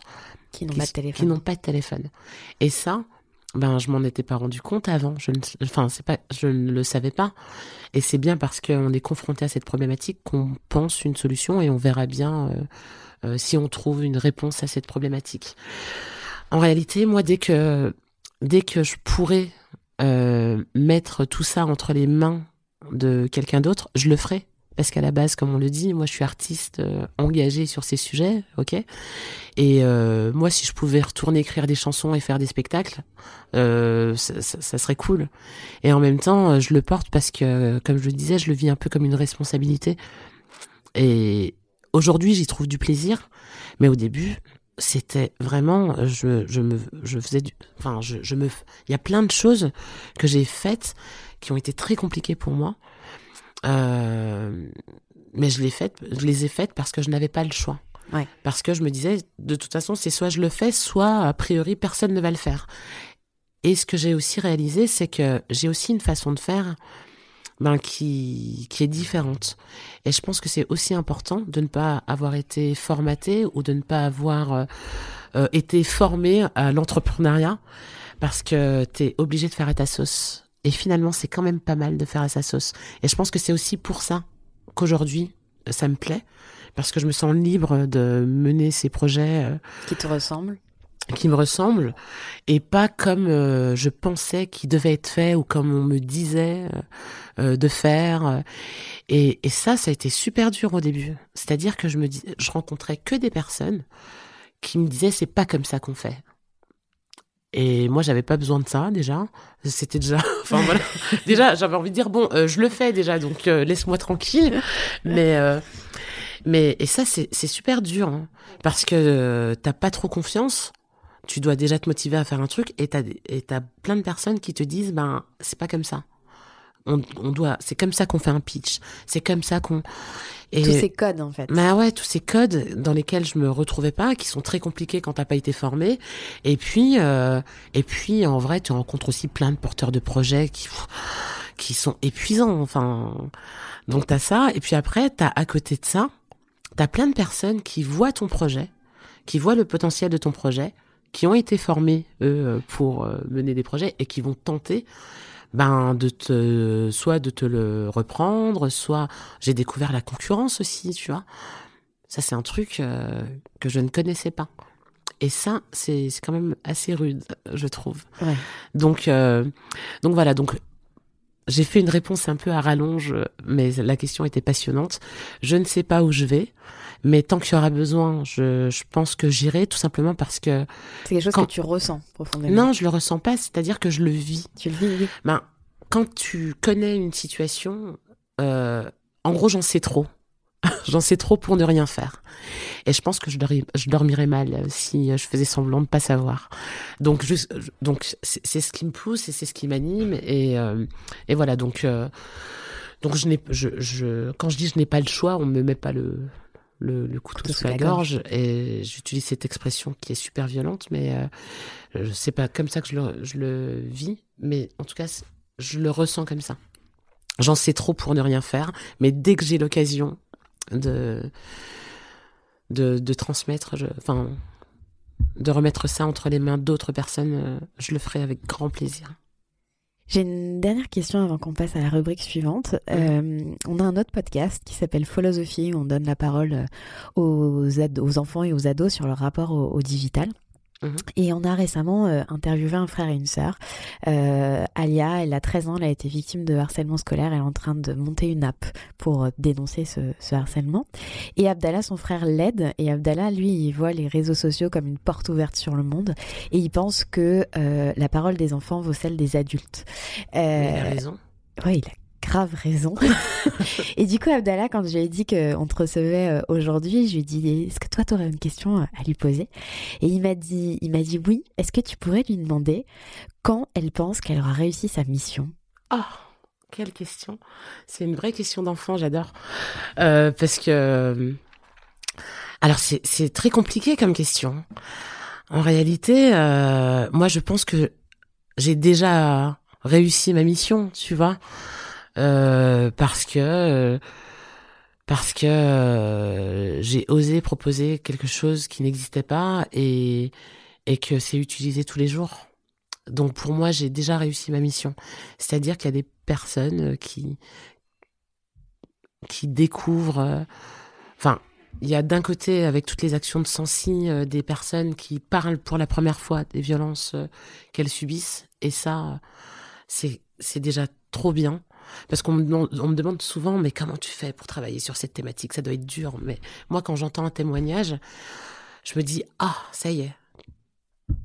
Speaker 3: qui n'ont pas de téléphone.
Speaker 4: Qui n'ont pas de téléphone. Et ça, ben je m'en étais pas rendu compte avant. Je ne, enfin c'est pas, je ne le savais pas. Et c'est bien parce qu'on est confronté à cette problématique qu'on pense une solution et on verra bien euh, euh, si on trouve une réponse à cette problématique. En réalité, moi dès que dès que je pourrais euh, mettre tout ça entre les mains de quelqu'un d'autre, je le ferai parce qu'à la base, comme on le dit, moi je suis artiste euh, engagée sur ces sujets, ok? Et euh, moi, si je pouvais retourner écrire des chansons et faire des spectacles, euh, ça, ça, serait cool. Et en même temps, je le porte parce que, comme je le disais, je le vis un peu comme une responsabilité. Et aujourd'hui, j'y trouve du plaisir, mais au début, c'était vraiment, je, je me, je faisais du, enfin, je, je me, il y a plein de choses que j'ai faites qui ont été très compliquées pour moi euh, mais je, l'ai fait, je les ai faites parce que je n'avais pas le choix.
Speaker 3: Ouais.
Speaker 4: Parce que je me disais, de toute façon, c'est soit je le fais, soit a priori personne ne va le faire. Et ce que j'ai aussi réalisé, c'est que j'ai aussi une façon de faire ben, qui, qui est différente. Et je pense que c'est aussi important de ne pas avoir été formaté ou de ne pas avoir euh, euh été formé à l'entrepreneuriat parce que tu es obligé de faire à ta sauce. Et finalement, c'est quand même pas mal de faire à sa sauce. Et je pense que c'est aussi pour ça qu'aujourd'hui, ça me plaît. Parce que je me sens libre de mener ces projets euh,
Speaker 3: qui te ressemblent.
Speaker 4: qui me ressemblent. Et pas comme euh, je pensais qu'ils devaient être faits ou comme on me disait euh, de faire. Et, et, ça ça a été super dur au début. C'est-à-dire que je me dis je rencontrais que des personnes qui me disaient c'est pas comme ça qu'on fait et moi, j'avais pas besoin de ça déjà. C'était déjà, enfin voilà. déjà, j'avais envie de dire bon, je le fais déjà, donc laisse-moi tranquille. Mais mais et ça, c'est super dur hein, parce que euh, t'as pas trop confiance. Tu dois déjà te motiver à faire un truc et t'as et t'as plein de personnes qui te disent ben c'est pas comme ça. On, on doit, c'est comme ça qu'on fait un pitch. C'est comme ça qu'on.
Speaker 3: Et, tous ces codes en fait.
Speaker 4: Bah ouais, tous ces codes dans lesquels je me retrouvais pas, qui sont très compliqués quand t'as pas été formé. Et puis, euh, et puis en vrai, tu rencontres aussi plein de porteurs de projets qui qui sont épuisants. Enfin, donc t'as ça. Et puis après, t'as à côté de ça T'as plein de personnes qui voient ton projet, qui voient le potentiel de ton projet, qui ont été formés eux pour euh, mener des projets et qui vont tenter ben de te soit de te le reprendre, soit j'ai découvert la concurrence aussi, tu vois. Ça c'est un truc euh, que je ne connaissais pas. Et ça, c'est quand même assez rude, je trouve.
Speaker 3: Ouais.
Speaker 4: Donc, euh, donc voilà. Donc, j'ai fait une réponse un peu à rallonge, mais la question était passionnante. Je ne sais pas où je vais, mais tant qu'il y aura besoin, je, je pense que j'irai, tout simplement parce que...
Speaker 3: C'est quelque chose que tu ressens profondément.
Speaker 4: Non, je le ressens pas, c'est-à-dire que je le vis.
Speaker 3: Tu le vis, oui.
Speaker 4: Ben, quand tu connais une situation, euh, en gros, j'en sais trop. J'en sais trop pour ne rien faire. Et je pense que je, je dormirais mal euh, si euh, je faisais semblant de pas savoir. Donc, juste, donc c'est ce qui me pousse et c'est ce qui m'anime. Et, euh, et voilà, donc, euh, donc je n'ai, je, je, quand je dis je n'ai pas le choix, on me met pas le, le, le couteau sous la gorge. gorge. Et j'utilise cette expression qui est super violente, mais euh, c'est pas comme ça que je le, je le vis. Mais en tout cas, je le ressens comme ça. J'en sais trop pour ne rien faire, mais dès que j'ai l'occasion, de, de, de transmettre, je, enfin, de remettre ça entre les mains d'autres personnes, euh, je le ferai avec grand plaisir.
Speaker 3: J'ai une dernière question avant qu'on passe à la rubrique suivante. Euh, on a un autre podcast qui s'appelle Philosophie, où on donne la parole euh, aux, aux enfants et aux ados sur leur rapport au, au digital.
Speaker 4: Mhm.
Speaker 3: Et on a récemment euh, interviewé un frère et une sœur. Euh, Alia, elle a 13 ans, elle a été victime de harcèlement scolaire, elle est en train de monter une app pour euh, dénoncer ce, ce harcèlement. Et Abdallah, son frère, l'aide. Et Abdallah, lui, il voit les réseaux sociaux comme une porte ouverte sur le monde. Et il pense que euh, la parole des enfants vaut celle des adultes.
Speaker 4: il a raison.
Speaker 3: Ouais, il a grave raison. et du coup, Abdallah, quand je lui ai dit qu'on te recevait euh, aujourd'hui, je lui ai dit Est-ce que toi, tu aurais une question euh, à lui poser? Et il m'a dit, il m'a dit Oui. Est-ce que tu pourrais lui demander quand elle pense qu'elle aura réussi sa mission?
Speaker 4: Ah quelle question C'est une vraie question d'enfant, j'adore. Euh, parce que. Alors, c'est très compliqué comme question. En réalité, moi, je pense que j'ai déjà réussi ma mission, tu vois. Euh, parce que euh, parce que euh, j'ai osé proposer quelque chose qui n'existait pas et et que c'est utilisé tous les jours. Donc pour moi, j'ai déjà réussi ma mission. C'est-à-dire qu'il y a des personnes qui qui découvrent enfin il y a d'un côté, avec toutes les actions de Sensi, euh, des personnes qui parlent pour la première fois des violences euh, qu'elles subissent. Et ça, c'est c'est déjà trop bien. Parce qu'on me, demande, souvent, mais comment tu fais pour travailler sur cette thématique? Ça doit être dur. Mais moi, quand j'entends un témoignage, je me dis, ah, ça y est,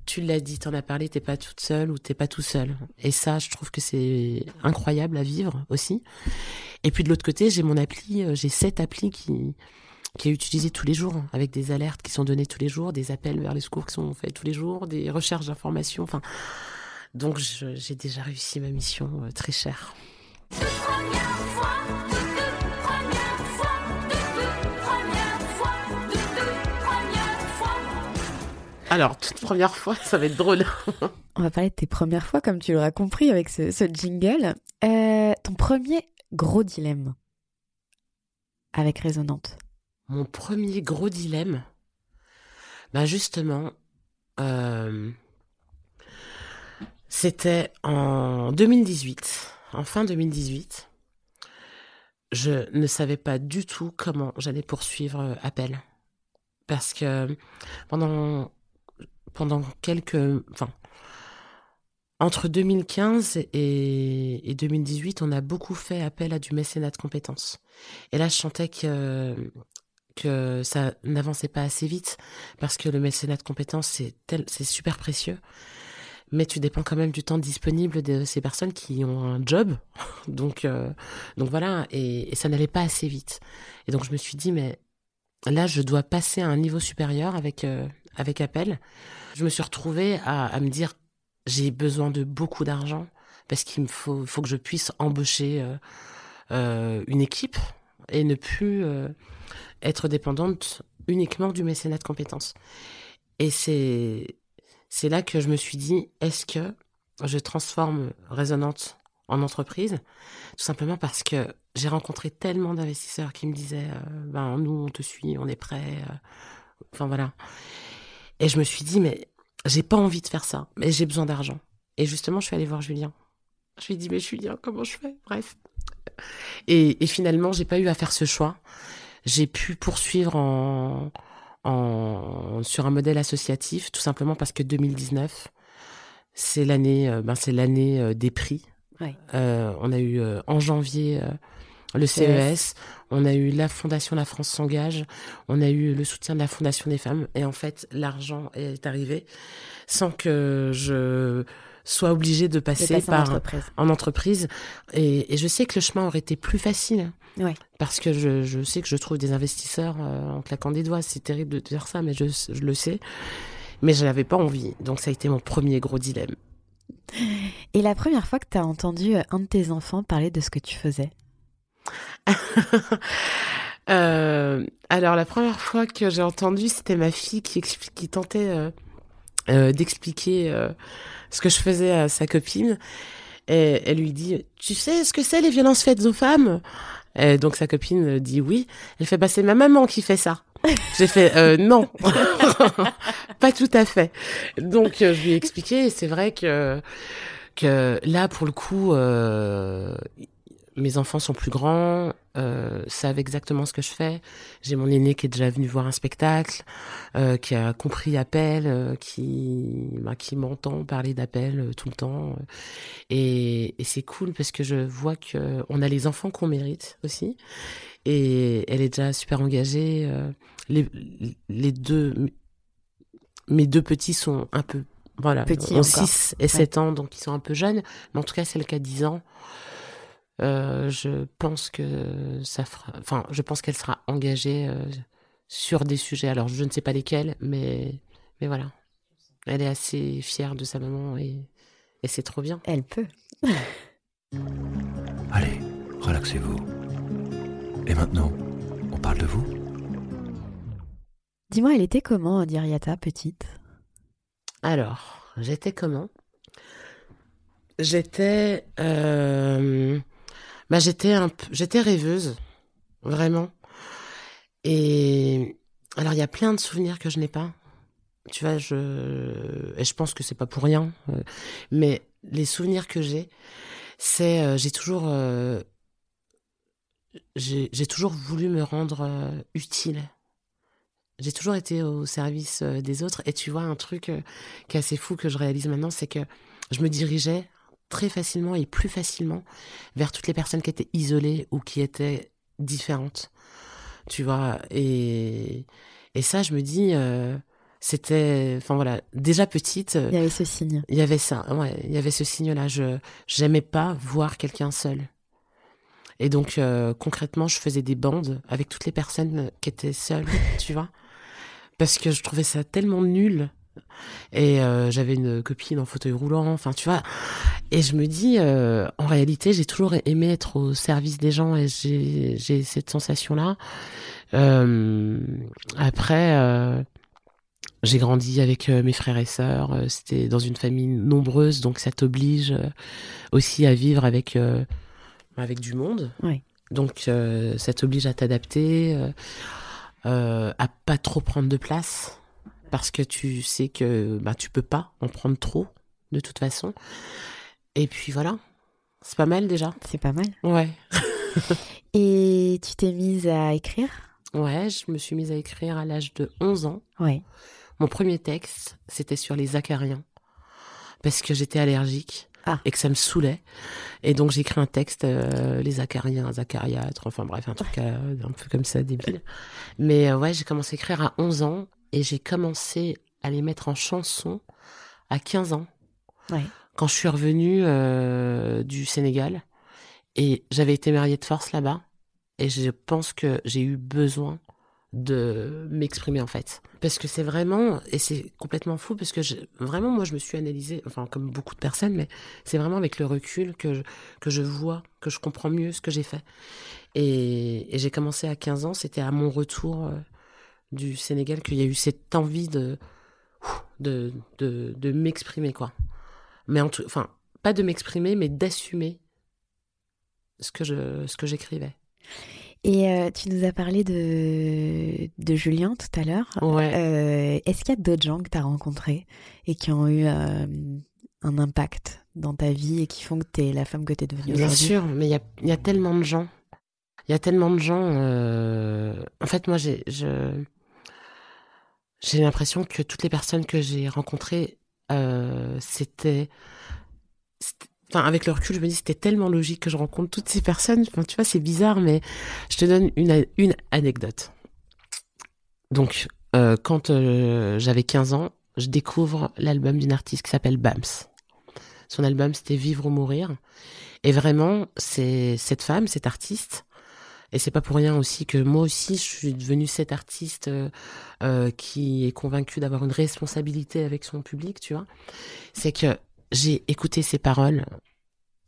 Speaker 4: tu l'as dit, t'en as parlé, t'es pas toute seule ou t'es pas tout seul. Et ça, je trouve que c'est incroyable à vivre aussi. Et puis de l'autre côté, j'ai mon appli, euh, j'ai cette appli qui qui est utilisée tous les jours, avec des alertes qui sont données tous les jours, des appels vers les secours qui sont faits tous les jours, des recherches d'informations. Enfin, donc j'ai déjà réussi ma mission euh, très chère. Alors, toute première fois, ça va être drôle.
Speaker 3: On va parler de tes premières fois, comme tu l'auras compris avec ce, ce jingle. Euh, ton premier gros dilemme avec Résonante
Speaker 4: Mon premier gros dilemme Ben justement, euh, c'était en 2018, en fin 2018. je ne savais pas du tout comment j'allais poursuivre euh, Appel. Parce que pendant, pendant quelques. Enfin, entre 2015 et, 2018, on a beaucoup fait appel à du mécénat de compétences. Et là, je sentais que, que ça n'avançait pas assez vite parce que le mécénat de compétences, c'est, c'est super précieux. Mais tu dépends quand même du temps disponible de ces personnes qui ont un job. donc, euh, donc voilà, et, ça n'allait pas assez vite. Et donc je me suis dit, mais là, je dois passer à un niveau supérieur avec, euh, avec appel. Je me suis retrouvée à, me dire, j'ai besoin de beaucoup d'argent parce qu'il me faut, faut que je puisse embaucher euh, euh, une équipe et ne plus être dépendante uniquement du mécénat de compétences. Et c'est c'est là que je me suis dit est-ce que je transforme Résonante en entreprise? Tout simplement parce que j'ai rencontré tellement d'investisseurs qui me disaient ben nous on te suit, on est prêt. enfin voilà. Et je me suis dit mais j'ai pas envie de faire ça, mais j'ai besoin d'argent. Et justement, je suis allée voir Julien. Je lui ai dit, mais Julien, comment je fais? Bref. Et, et finalement, j'ai pas eu à faire ce choix. J'ai pu poursuivre en, en, sur un modèle associatif, tout simplement parce que 2019, c'est l'année, euh, ben c'est l'année euh, des prix. Ouais. Euh, on a eu en janvier le CES, on a eu la Fondation La France s'engage, on a eu le soutien de la Fondation des femmes, et en fait, l'argent est arrivé sans que je sois obligée de passer, par en entreprise. En entreprise. Et, je sais que le chemin aurait été plus facile. Ouais. Parce que je, sais que je trouve des investisseurs euh, en claquant des doigts. C'est terrible de dire ça, mais je, je le sais. Mais je n'avais pas envie. Donc ça a été mon premier gros dilemme.
Speaker 3: Et la première fois que tu as entendu un de tes enfants parler de ce que tu faisais?
Speaker 4: Euh, alors la première fois que j'ai entendu, c'était ma fille qui, qui tentait euh, euh, d'expliquer ce que je faisais à sa copine. Et elle lui dit, tu sais ce que c'est les violences faites aux femmes? Et Donc sa copine dit oui. Elle fait, bah c'est ma maman qui fait ça. J'ai fait non, pas tout à fait. Donc je lui ai expliqué et c'est vrai que que là pour le coup mes enfants sont plus grands, euh, savent exactement ce que je fais. J'ai mon aîné qui est déjà venu voir un spectacle, euh, qui a compris appel, euh, qui bah, qui m'entend parler d'appel tout le temps. Et, et c'est cool parce que je vois que on a les enfants qu'on mérite aussi. Et elle est déjà super engagée. Les, les deux, mes deux petits sont un peu voilà, Petits ont 6 et 7 ans, donc ils sont un peu jeunes. Mais en tout cas, celle qui a 10 ans, euh, je pense que ça fera, enfin, je pense qu'elle sera engagée euh, sur des sujets. Alors, je ne sais pas lesquels, mais, mais voilà. Elle est assez fière de sa maman et, et c'est trop bien.
Speaker 3: Elle peut.
Speaker 1: Allez, relaxez-vous. Et maintenant, on parle de vous
Speaker 3: Dis-moi, elle était comment, Diriata, petite?
Speaker 4: Alors, j'étais comment? J'étais euh, bah j'étais un j'étais rêveuse vraiment. Et alors il y a plein de souvenirs que je n'ai pas. Tu vois je et je pense que c'est pas pour rien euh, mais les souvenirs que j'ai c'est euh, j'ai toujours euh, j'ai toujours voulu me rendre utile. J'ai toujours été au service des autres. Et tu vois un truc qui est assez fou que je réalise maintenant c'est que je me dirigeais très facilement et plus facilement vers toutes les personnes qui étaient isolées ou qui étaient différentes. Tu vois, et, et ça, je me dis, euh, c'était, enfin voilà, déjà petite.
Speaker 3: Il y avait ce signe.
Speaker 4: Il y avait ça, ouais, il y avait ce signe-là. Je, j'aimais pas voir quelqu'un seul. Et donc, euh, concrètement, je faisais des bandes avec toutes les personnes qui étaient seules, tu vois. Parce que je trouvais ça tellement nul et euh, j'avais une copine en fauteuil roulant, enfin tu vois. Et je me dis, euh, en réalité, j'ai toujours aimé être au service des gens et j'ai cette sensation-là. Euh, après, j'ai grandi avec mes frères et sœurs. C'était dans une famille nombreuse, donc ça t'oblige aussi à vivre avec avec du monde.
Speaker 3: Oui.
Speaker 4: Donc ça t'oblige à t'adapter, à pas trop prendre de place parce que tu sais que bah, tu peux pas en prendre trop, de toute façon. Et puis voilà, c'est pas mal déjà.
Speaker 3: C'est pas mal.
Speaker 4: Ouais.
Speaker 3: Et tu t'es mise à écrire?
Speaker 4: Ouais, je me suis mise à écrire à l'âge de 11 ans.
Speaker 3: Ouais.
Speaker 4: Mon premier texte, c'était sur les acariens. Parce que j'étais allergique
Speaker 3: Ah.
Speaker 4: et que ça me saoulait. Et donc j'ai écrit un texte, euh, les acariens, acariâtres, enfin bref, un truc euh, un peu comme ça, débile. Mais euh, ouais, j'ai commencé à écrire à 11 ans et j'ai commencé à les mettre en chanson à 15 ans.
Speaker 3: Ouais.
Speaker 4: Quand je suis revenue euh, du Sénégal et j'avais été mariée de force là-bas. Et je pense que j'ai eu besoin de m'exprimer en fait. Parce que c'est vraiment, et c'est complètement fou, parce que je- vraiment moi je me suis analysée, enfin comme beaucoup de personnes, mais c'est vraiment avec le recul que je, que je vois, que je comprends mieux ce que j'ai fait. Et, et j'ai commencé à 15 ans, c'était à mon retour euh, du Sénégal qu'il y a eu cette envie de, de, de, de m'exprimer quoi. Mais en tout, enfin, pas de m'exprimer, mais d'assumer ce que je, ce que j'écrivais.
Speaker 3: Et euh, tu nous as parlé de, de Julien tout à l'heure.
Speaker 4: Ouais.
Speaker 3: Euh, Est-ce qu'il y a d'autres gens que tu as rencontrés et qui ont eu euh, un impact dans ta vie et qui font que tu es la femme que tu es devenue
Speaker 4: Bien sûr, mais il y a, y a tellement de gens. Il y a tellement de gens. En fait, moi, j'ai, je... j'ai l'impression que toutes les personnes que j'ai rencontrées, euh, c'était, Enfin, avec le recul, je me dis c'était tellement logique que je rencontre toutes ces personnes. Enfin, tu vois, c'est bizarre, mais je te donne une, une anecdote. Donc, euh, quand euh, j'avais 15 ans, je découvre l'album d'une artiste qui s'appelle Bams. Son album, c'était Vivre ou Mourir. Et vraiment, c'est cette femme, cette artiste, et c'est pas pour rien aussi que moi aussi, je suis devenue cette artiste euh, euh, qui est convaincue d'avoir une responsabilité avec son public, tu vois. C'est que j'ai écouté ses paroles,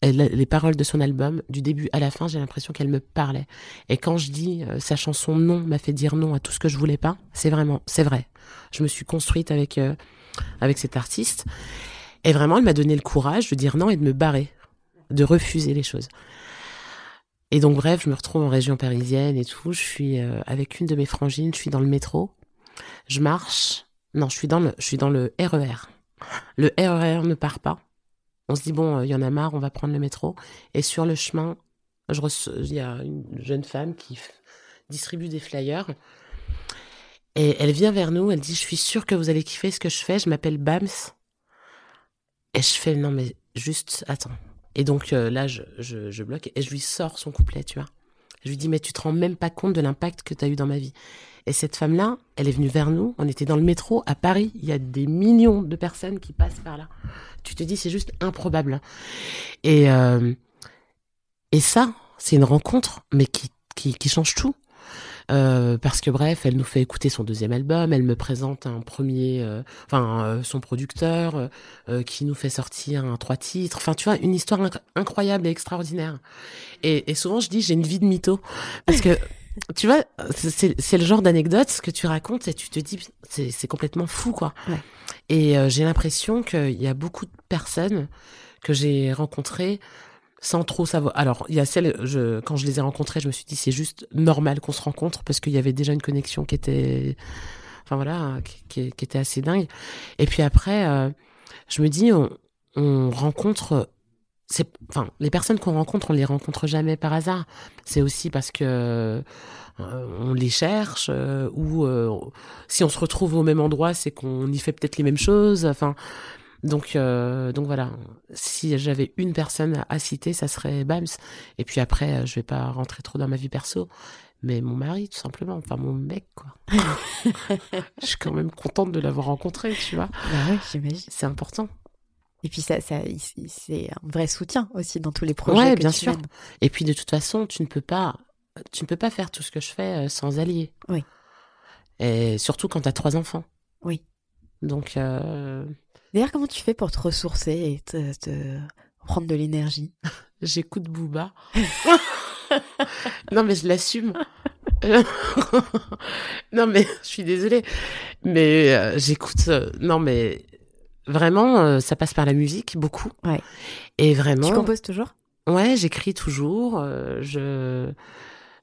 Speaker 4: les paroles de son album, du début à la fin, j'ai l'impression qu'elle me parlait. Et quand je dis euh, sa chanson Non m'a fait dire non à tout ce que je voulais pas, c'est vraiment, c'est vrai. Je me suis construite avec avec cette artiste, et vraiment, elle m'a donné le courage de dire non et de me barrer, de refuser les choses. Et donc bref, je me retrouve en région parisienne et tout. Je suis euh, avec une de mes frangines, je suis dans le métro, je marche. Non, je suis dans le, je suis dans le RER. Le RER ne part pas. On se dit bon, euh, il y en a marre, on va prendre le métro. Et sur le chemin, je il y a une jeune femme qui distribue des flyers. Et elle vient vers nous, elle dit Je suis sûre que vous allez kiffer ce que je fais, je m'appelle Bams. Et je fais Non, mais juste, attends. Et donc euh, là, je, je, bloque et je lui sors son couplet, tu vois. Je lui dis Mais tu te rends même pas compte de l'impact que tu as eu dans ma vie. Et cette femme-là, elle est venue vers nous. On était dans le métro à Paris. Il y a des millions de personnes qui passent par là. Tu te dis, c'est juste improbable. Et, euh, et ça, c'est une rencontre, mais qui, qui, qui change tout. Euh, parce que bref, elle nous fait écouter son deuxième album, elle me présente un premier, euh, enfin euh, son producteur qui nous fait sortir un trois titres. Enfin, tu vois, une histoire inc- incroyable et extraordinaire. Et, et souvent, je dis, j'ai une vie de mytho parce que tu vois, c'est le genre d'anecdote que tu racontes et tu te dis, c'est complètement fou, quoi.
Speaker 3: Ouais.
Speaker 4: Et j'ai l'impression qu'il y a beaucoup de personnes que j'ai rencontrées sans trop savoir. Alors, il y a celles, je, quand je les ai rencontrées, je me suis dit, c'est juste normal qu'on se rencontre parce qu'il y avait déjà une connexion qui était, enfin voilà, qui, qui- qui était assez dingue. Et puis après, euh, je me dis, on, on rencontre, c'est, enfin, les personnes qu'on rencontre, on les rencontre jamais par hasard. C'est aussi parce que euh, on les cherche euh, ou euh, si on se retrouve au même endroit, c'est qu'on y fait peut-être les mêmes choses. Enfin, donc, euh, donc voilà. Si j'avais une personne à, citer, ça serait Bams. Et puis après, euh, je vais pas rentrer trop dans ma vie perso, mais mon mari, tout simplement. Enfin, mon mec, quoi. je suis quand même contente de l'avoir rencontré, tu vois.
Speaker 3: Bah j'imagine.
Speaker 4: C'est important.
Speaker 3: Et puis ça, ça, c'est un vrai soutien aussi dans tous les projets
Speaker 4: Ouais,
Speaker 3: que
Speaker 4: bien
Speaker 3: tu
Speaker 4: sûr.
Speaker 3: mènes.
Speaker 4: Et puis de toute façon, tu ne peux pas, tu ne peux pas faire tout ce que je fais euh, sans allier.
Speaker 3: Oui.
Speaker 4: Et surtout quand tu as trois enfants.
Speaker 3: Oui.
Speaker 4: Donc, euh,
Speaker 3: D'ailleurs, comment tu fais pour te ressourcer et te, te prendre de l'énergie?
Speaker 4: J'écoute Booba. non, mais je l'assume. non, mais je suis désolée. Mais euh, j'écoute. euh, non, mais vraiment, euh, ça passe par la musique, beaucoup.
Speaker 3: Ouais.
Speaker 4: Et vraiment.
Speaker 3: Tu composes toujours?
Speaker 4: Ouais, j'écris toujours. je,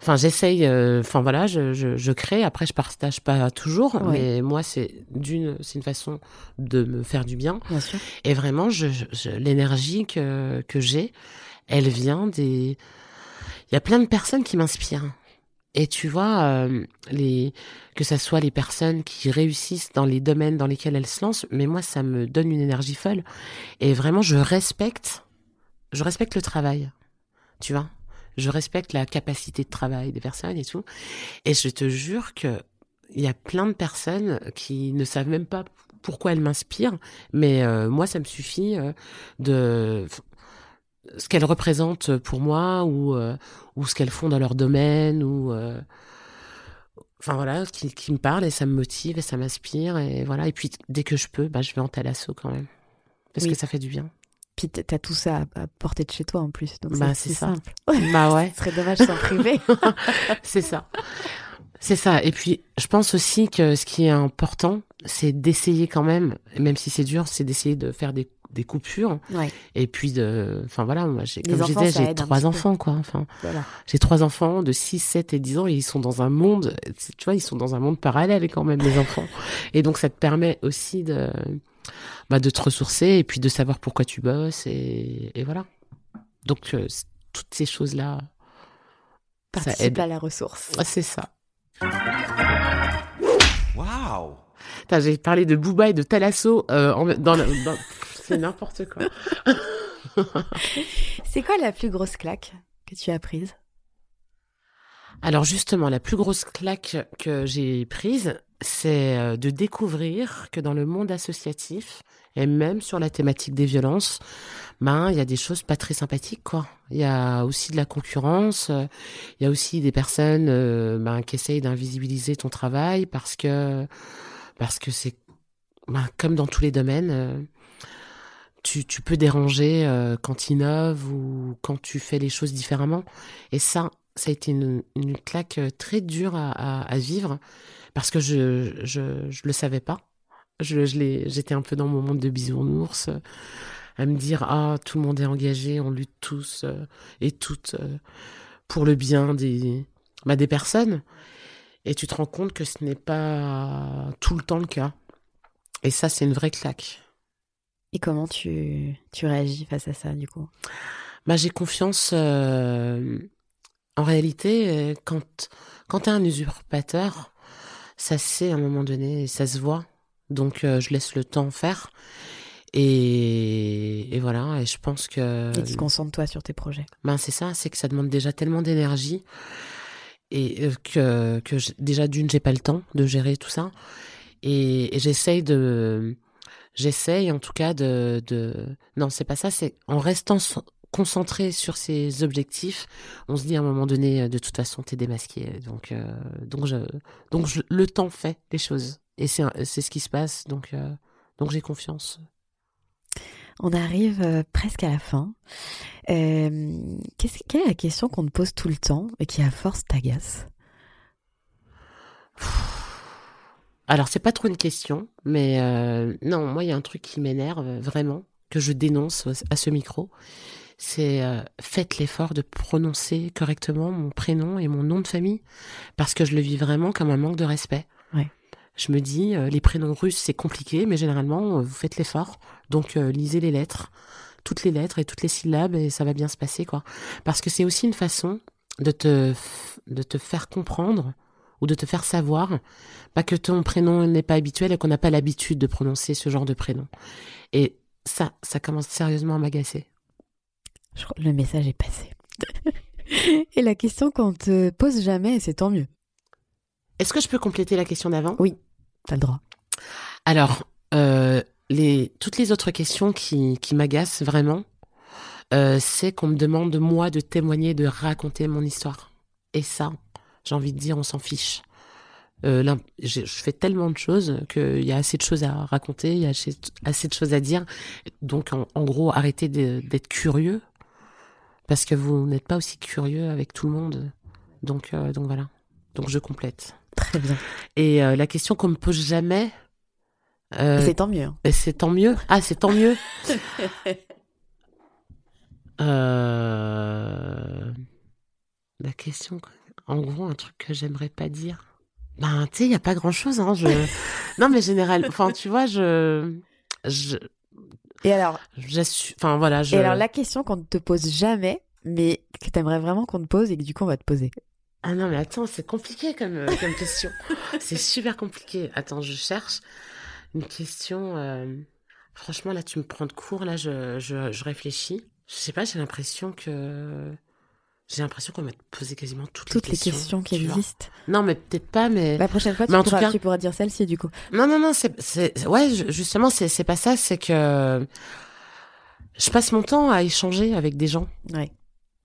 Speaker 4: enfin, j'essaye. euh, Enfin voilà, je, je, je crée. Après, je partage pas toujours,
Speaker 3: Ouais.
Speaker 4: mais moi, c'est d'une, c'est une façon de me faire du bien.
Speaker 3: Bien sûr.
Speaker 4: Et vraiment, je, je- l'énergie que que j'ai, elle vient des. il y a plein de personnes qui m'inspirent. Et tu vois, euh, les, que ça soit les personnes qui réussissent dans les domaines dans lesquels elles se lancent, mais moi, ça me donne une énergie folle. Et vraiment, je respecte, je respecte le travail. Tu vois, je respecte la capacité de travail des personnes et tout. Et je te jure que il y a plein de personnes qui ne savent même pas pourquoi elles m'inspirent, mais euh, moi, ça me suffit euh, de ce qu'elles représentent pour moi ou euh, ou ce qu'elles font dans leur domaine ou euh, enfin voilà qui, qui me parle et ça me motive et ça m'inspire et voilà et puis dès que je peux bah je vais en thalasso quand même parce
Speaker 3: Oui.
Speaker 4: que ça fait du bien
Speaker 3: Puis t'as tout ça à, à portée de chez toi en plus. Donc
Speaker 4: Bah,
Speaker 3: c'est simple.
Speaker 4: bah ouais
Speaker 3: Ce serait dommage s'en priver.
Speaker 4: c'est ça c'est ça et puis je pense aussi que ce qui est important c'est d'essayer quand même même si c'est dur c'est d'essayer de faire des des coupures
Speaker 3: ouais,
Speaker 4: et puis de enfin voilà moi j'ai comme je
Speaker 3: enfants,
Speaker 4: disais
Speaker 3: ça
Speaker 4: j'ai
Speaker 3: aide
Speaker 4: trois
Speaker 3: peu.
Speaker 4: enfants quoi enfin
Speaker 3: voilà.
Speaker 4: J'ai trois enfants de 6, 7 et 10 ans et ils sont dans un monde, tu vois, ils sont dans un monde parallèle quand même, les enfants. Et donc, ça te permet aussi de, bah, de te ressourcer et puis de savoir pourquoi tu bosses et, et voilà. Donc, euh, toutes ces choses-là, ça
Speaker 3: Participe
Speaker 4: aide.
Speaker 3: à la ressource.
Speaker 4: Ah, c'est ça.
Speaker 1: Waouh
Speaker 4: J'ai parlé de Booba et de Talasso euh, en- dans, le- dans- c'est n'importe quoi.
Speaker 3: C'est quoi la plus grosse claque que tu as prise?
Speaker 4: Alors justement, la plus grosse claque que j'ai prise, c'est euh, de découvrir que dans le monde associatif, et même sur la thématique des violences, ben il y a des choses pas très sympathiques quoi. Il y a aussi de la concurrence, euh, il y a aussi des personnes euh, ben, qui essayent d'invisibiliser ton travail parce que parce que c'est ben, comme dans tous les domaines. Tu, peux déranger euh, quand tu innoves ou quand tu fais les choses différemment. Et ça, ça a été une, claque euh, très dure à, vivre parce que je je, je le savais pas. Je, je j'étais un peu dans mon monde de bisounours, euh, à me dire ah tout le monde est engagé, on lutte tous et toutes pour le bien des bah, des personnes. Et tu te rends compte que ce n'est pas tout le temps le cas. Et ça, c'est une vraie claque.
Speaker 3: Et comment tu, tu réagis face à ça du coup?
Speaker 4: Bah, j'ai confiance. euh, en réalité, euh, quand quand t'es un usurpateur, ça se sait à un moment donné, et ça se voit. Donc, euh, je laisse le temps faire. Et, et voilà. Et je pense que.
Speaker 3: Et tu te concentres toi sur tes projets.
Speaker 4: Ben, c'est ça, c'est que ça demande déjà tellement d'énergie et que, que déjà d'une j'ai pas le temps de gérer tout ça et, et j'essaye de j'essaye en tout cas de, de non c'est pas ça c'est en restant concentré sur ses objectifs on se dit à un moment donné euh, de toute façon t'es démasqué donc euh, donc je donc je- le temps fait les choses. Et c'est ce qui se passe donc euh, donc j'ai confiance.
Speaker 3: On arrive euh, presque à la fin. Euh, quelle est la question qu'on te pose tout le temps et qui à force t'agace?
Speaker 4: Alors, c'est pas trop une question, mais euh, non, moi, il y a un truc qui m'énerve euh, vraiment, que je dénonce à ce micro. C'est euh, faites l'effort de prononcer correctement mon prénom et mon nom de famille, parce que je le vis vraiment comme un manque de respect.
Speaker 3: Ouais.
Speaker 4: Je me dis, euh, les prénoms russes, c'est compliqué, mais généralement, euh, vous faites l'effort. Donc, euh, lisez les lettres, toutes les lettres et toutes les syllabes, et ça va bien se passer, quoi. Parce que c'est aussi une façon de te, f- de te faire comprendre ou de te faire savoir pas que ton prénom n'est pas habituel et qu'on n'a pas l'habitude de prononcer ce genre de prénom. Et ça, ça commence sérieusement à m'agacer.
Speaker 3: Je crois que le message est passé. et la question qu'on te pose jamais, c'est tant mieux.
Speaker 4: Est-ce que je peux compléter la question d'avant?
Speaker 3: Oui. T'as le droit.
Speaker 4: Alors, euh, les, toutes les autres questions qui, qui m'agacent vraiment, euh, c'est qu'on me demande de moi de témoigner, de raconter mon histoire. Et ça, j'ai envie de dire, on s'en fiche. Euh, je, je fais tellement de choses qu'il y a assez de choses à raconter, il y a assez, assez de choses à dire. Donc, en, en gros, arrêtez d'être curieux, parce que vous n'êtes pas aussi curieux avec tout le monde. Donc, euh, donc voilà. Donc, je complète.
Speaker 3: Très bien.
Speaker 4: Et euh, la question qu'on me pose jamais,
Speaker 3: c'est tant mieux. hein.
Speaker 4: et c'est tant mieux. Ah, c'est tant mieux. La question, en gros, un truc que j'aimerais pas dire. Ben, tu sais, il y a pas grand chose. Hein, je... non, mais général. Enfin, tu vois, je, je,
Speaker 3: Et alors,
Speaker 4: j'assume. Enfin, voilà. Je...
Speaker 3: et alors la question qu'on ne te pose jamais, mais que t'aimerais vraiment qu'on te pose et que du coup on va te poser.
Speaker 4: Ah non, mais attends, c'est compliqué comme, euh, comme question. c'est super compliqué. Attends, je cherche une question. euh, Franchement, là, tu me prends de court. Là, je, je, je réfléchis. Je sais pas, j'ai l'impression que. J'ai l'impression qu'on m'a posé quasiment toutes,
Speaker 3: Toutes
Speaker 4: les
Speaker 3: les
Speaker 4: questions.
Speaker 3: questions qui
Speaker 4: tu vois.
Speaker 3: existent.
Speaker 4: Non, mais peut-être pas, mais.
Speaker 3: La prochaine fois, tu,
Speaker 4: Mais en tout
Speaker 3: pourras,
Speaker 4: cas-
Speaker 3: tu pourras dire celle-ci du coup.
Speaker 4: Non, non, non, c'est, ouais, justement, c'est, pas ça, c'est que je passe mon temps à échanger avec des gens.
Speaker 3: Ouais.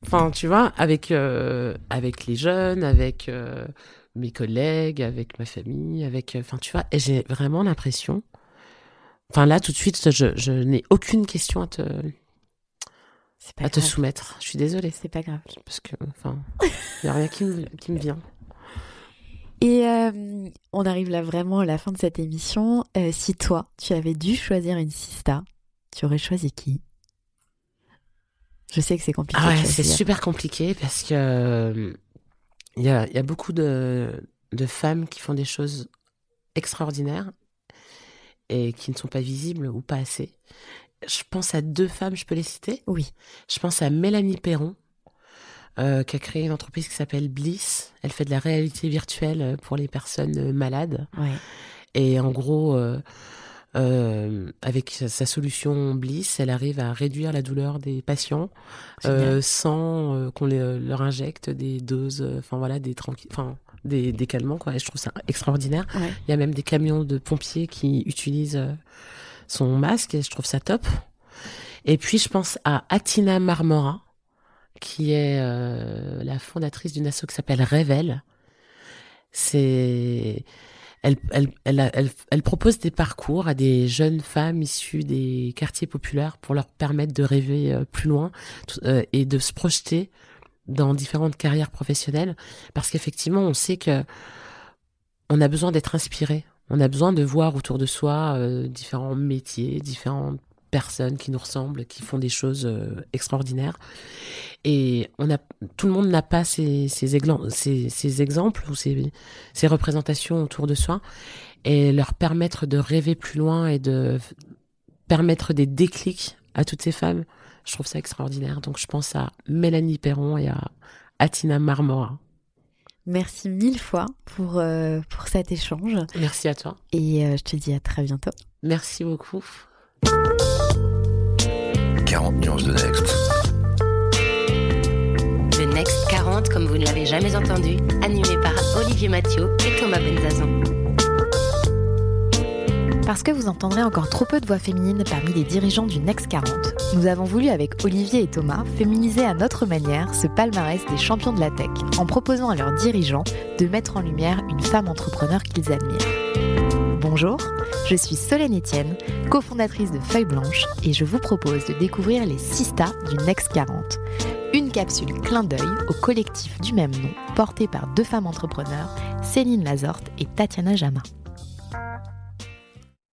Speaker 4: Enfin, tu vois, avec, euh, avec les jeunes, avec euh, mes collègues, avec ma famille, avec, euh, enfin, tu vois, et j'ai vraiment l'impression, enfin, là, tout de suite, je, je n'ai aucune question à te,
Speaker 3: pas
Speaker 4: à te soumettre. Je suis désolée.
Speaker 3: C'est pas grave.
Speaker 4: Parce que, enfin, il n'y a rien qui me, qui me vient.
Speaker 3: Et euh, on arrive là vraiment à la fin de cette émission. Euh, si toi, tu avais dû choisir une sista, tu aurais choisi qui? Je sais que c'est compliqué.
Speaker 4: Ah ouais, c'est super compliqué parce que euh, il y a, il y a beaucoup de, de femmes qui font des choses extraordinaires et qui ne sont pas visibles ou pas assez. Je pense à deux femmes, je peux les citer?
Speaker 3: Oui.
Speaker 4: Je pense à Mélanie Perron, euh, qui a créé une entreprise qui s'appelle Bliss. Elle fait de la réalité virtuelle pour les personnes euh, malades.
Speaker 3: Ouais.
Speaker 4: Et en gros, euh, euh, avec sa- solution Bliss, elle arrive à réduire la douleur des patients euh, sans euh, qu'on leur injecte des doses, euh, enfin voilà, des tranquilles, enfin des, des calmants quoi. Et je trouve ça extraordinaire.
Speaker 3: Ouais.
Speaker 4: Il y a même des camions de pompiers qui utilisent euh, son masque je trouve ça top. Et puis je pense à Atina Marmora, qui est euh, la fondatrice d'une asso qui s'appelle Révèle. C'est elle, elle, elle, elle, propose des parcours à des jeunes femmes issues des quartiers populaires pour leur permettre de rêver euh, plus loin euh, et de se projeter dans différentes carrières professionnelles parce qu'effectivement on sait que on a besoin d'être inspiré on a besoin de voir autour de soi euh, différents métiers différentes personnes qui nous ressemblent qui font des choses euh, extraordinaires et tout le monde n'a pas ces, exemples ou ces, représentations autour de soi et leur permettre de rêver plus loin et de permettre des déclics à toutes ces femmes, je trouve ça extraordinaire. Donc je pense à Mélanie Perron et à Atina Marmora.
Speaker 3: Merci mille fois pour, euh, pour cet échange.
Speaker 4: Merci à toi.
Speaker 3: Et euh, je te dis à très bientôt.
Speaker 4: Merci beaucoup.
Speaker 1: 40 nuances de Next.
Speaker 2: The Next 40, comme vous ne l'avez jamais entendu, animé par Olivier Mathieu et Thomas Benzazon.
Speaker 3: Parce que vous entendrez encore trop peu de voix féminines parmi les dirigeants du Next 40, nous avons voulu avec Olivier et Thomas féminiser à notre manière ce palmarès des champions de la tech en proposant à leurs dirigeants de mettre en lumière une femme entrepreneur qu'ils admirent. Bonjour, je suis Solène Etienne, cofondatrice de Feuille Blanche et je vous propose de découvrir les 6 stars du Next 40. Une capsule clin d'œil au collectif du même nom porté par deux femmes entrepreneurs, Céline Lazorte et Tatiana Jama.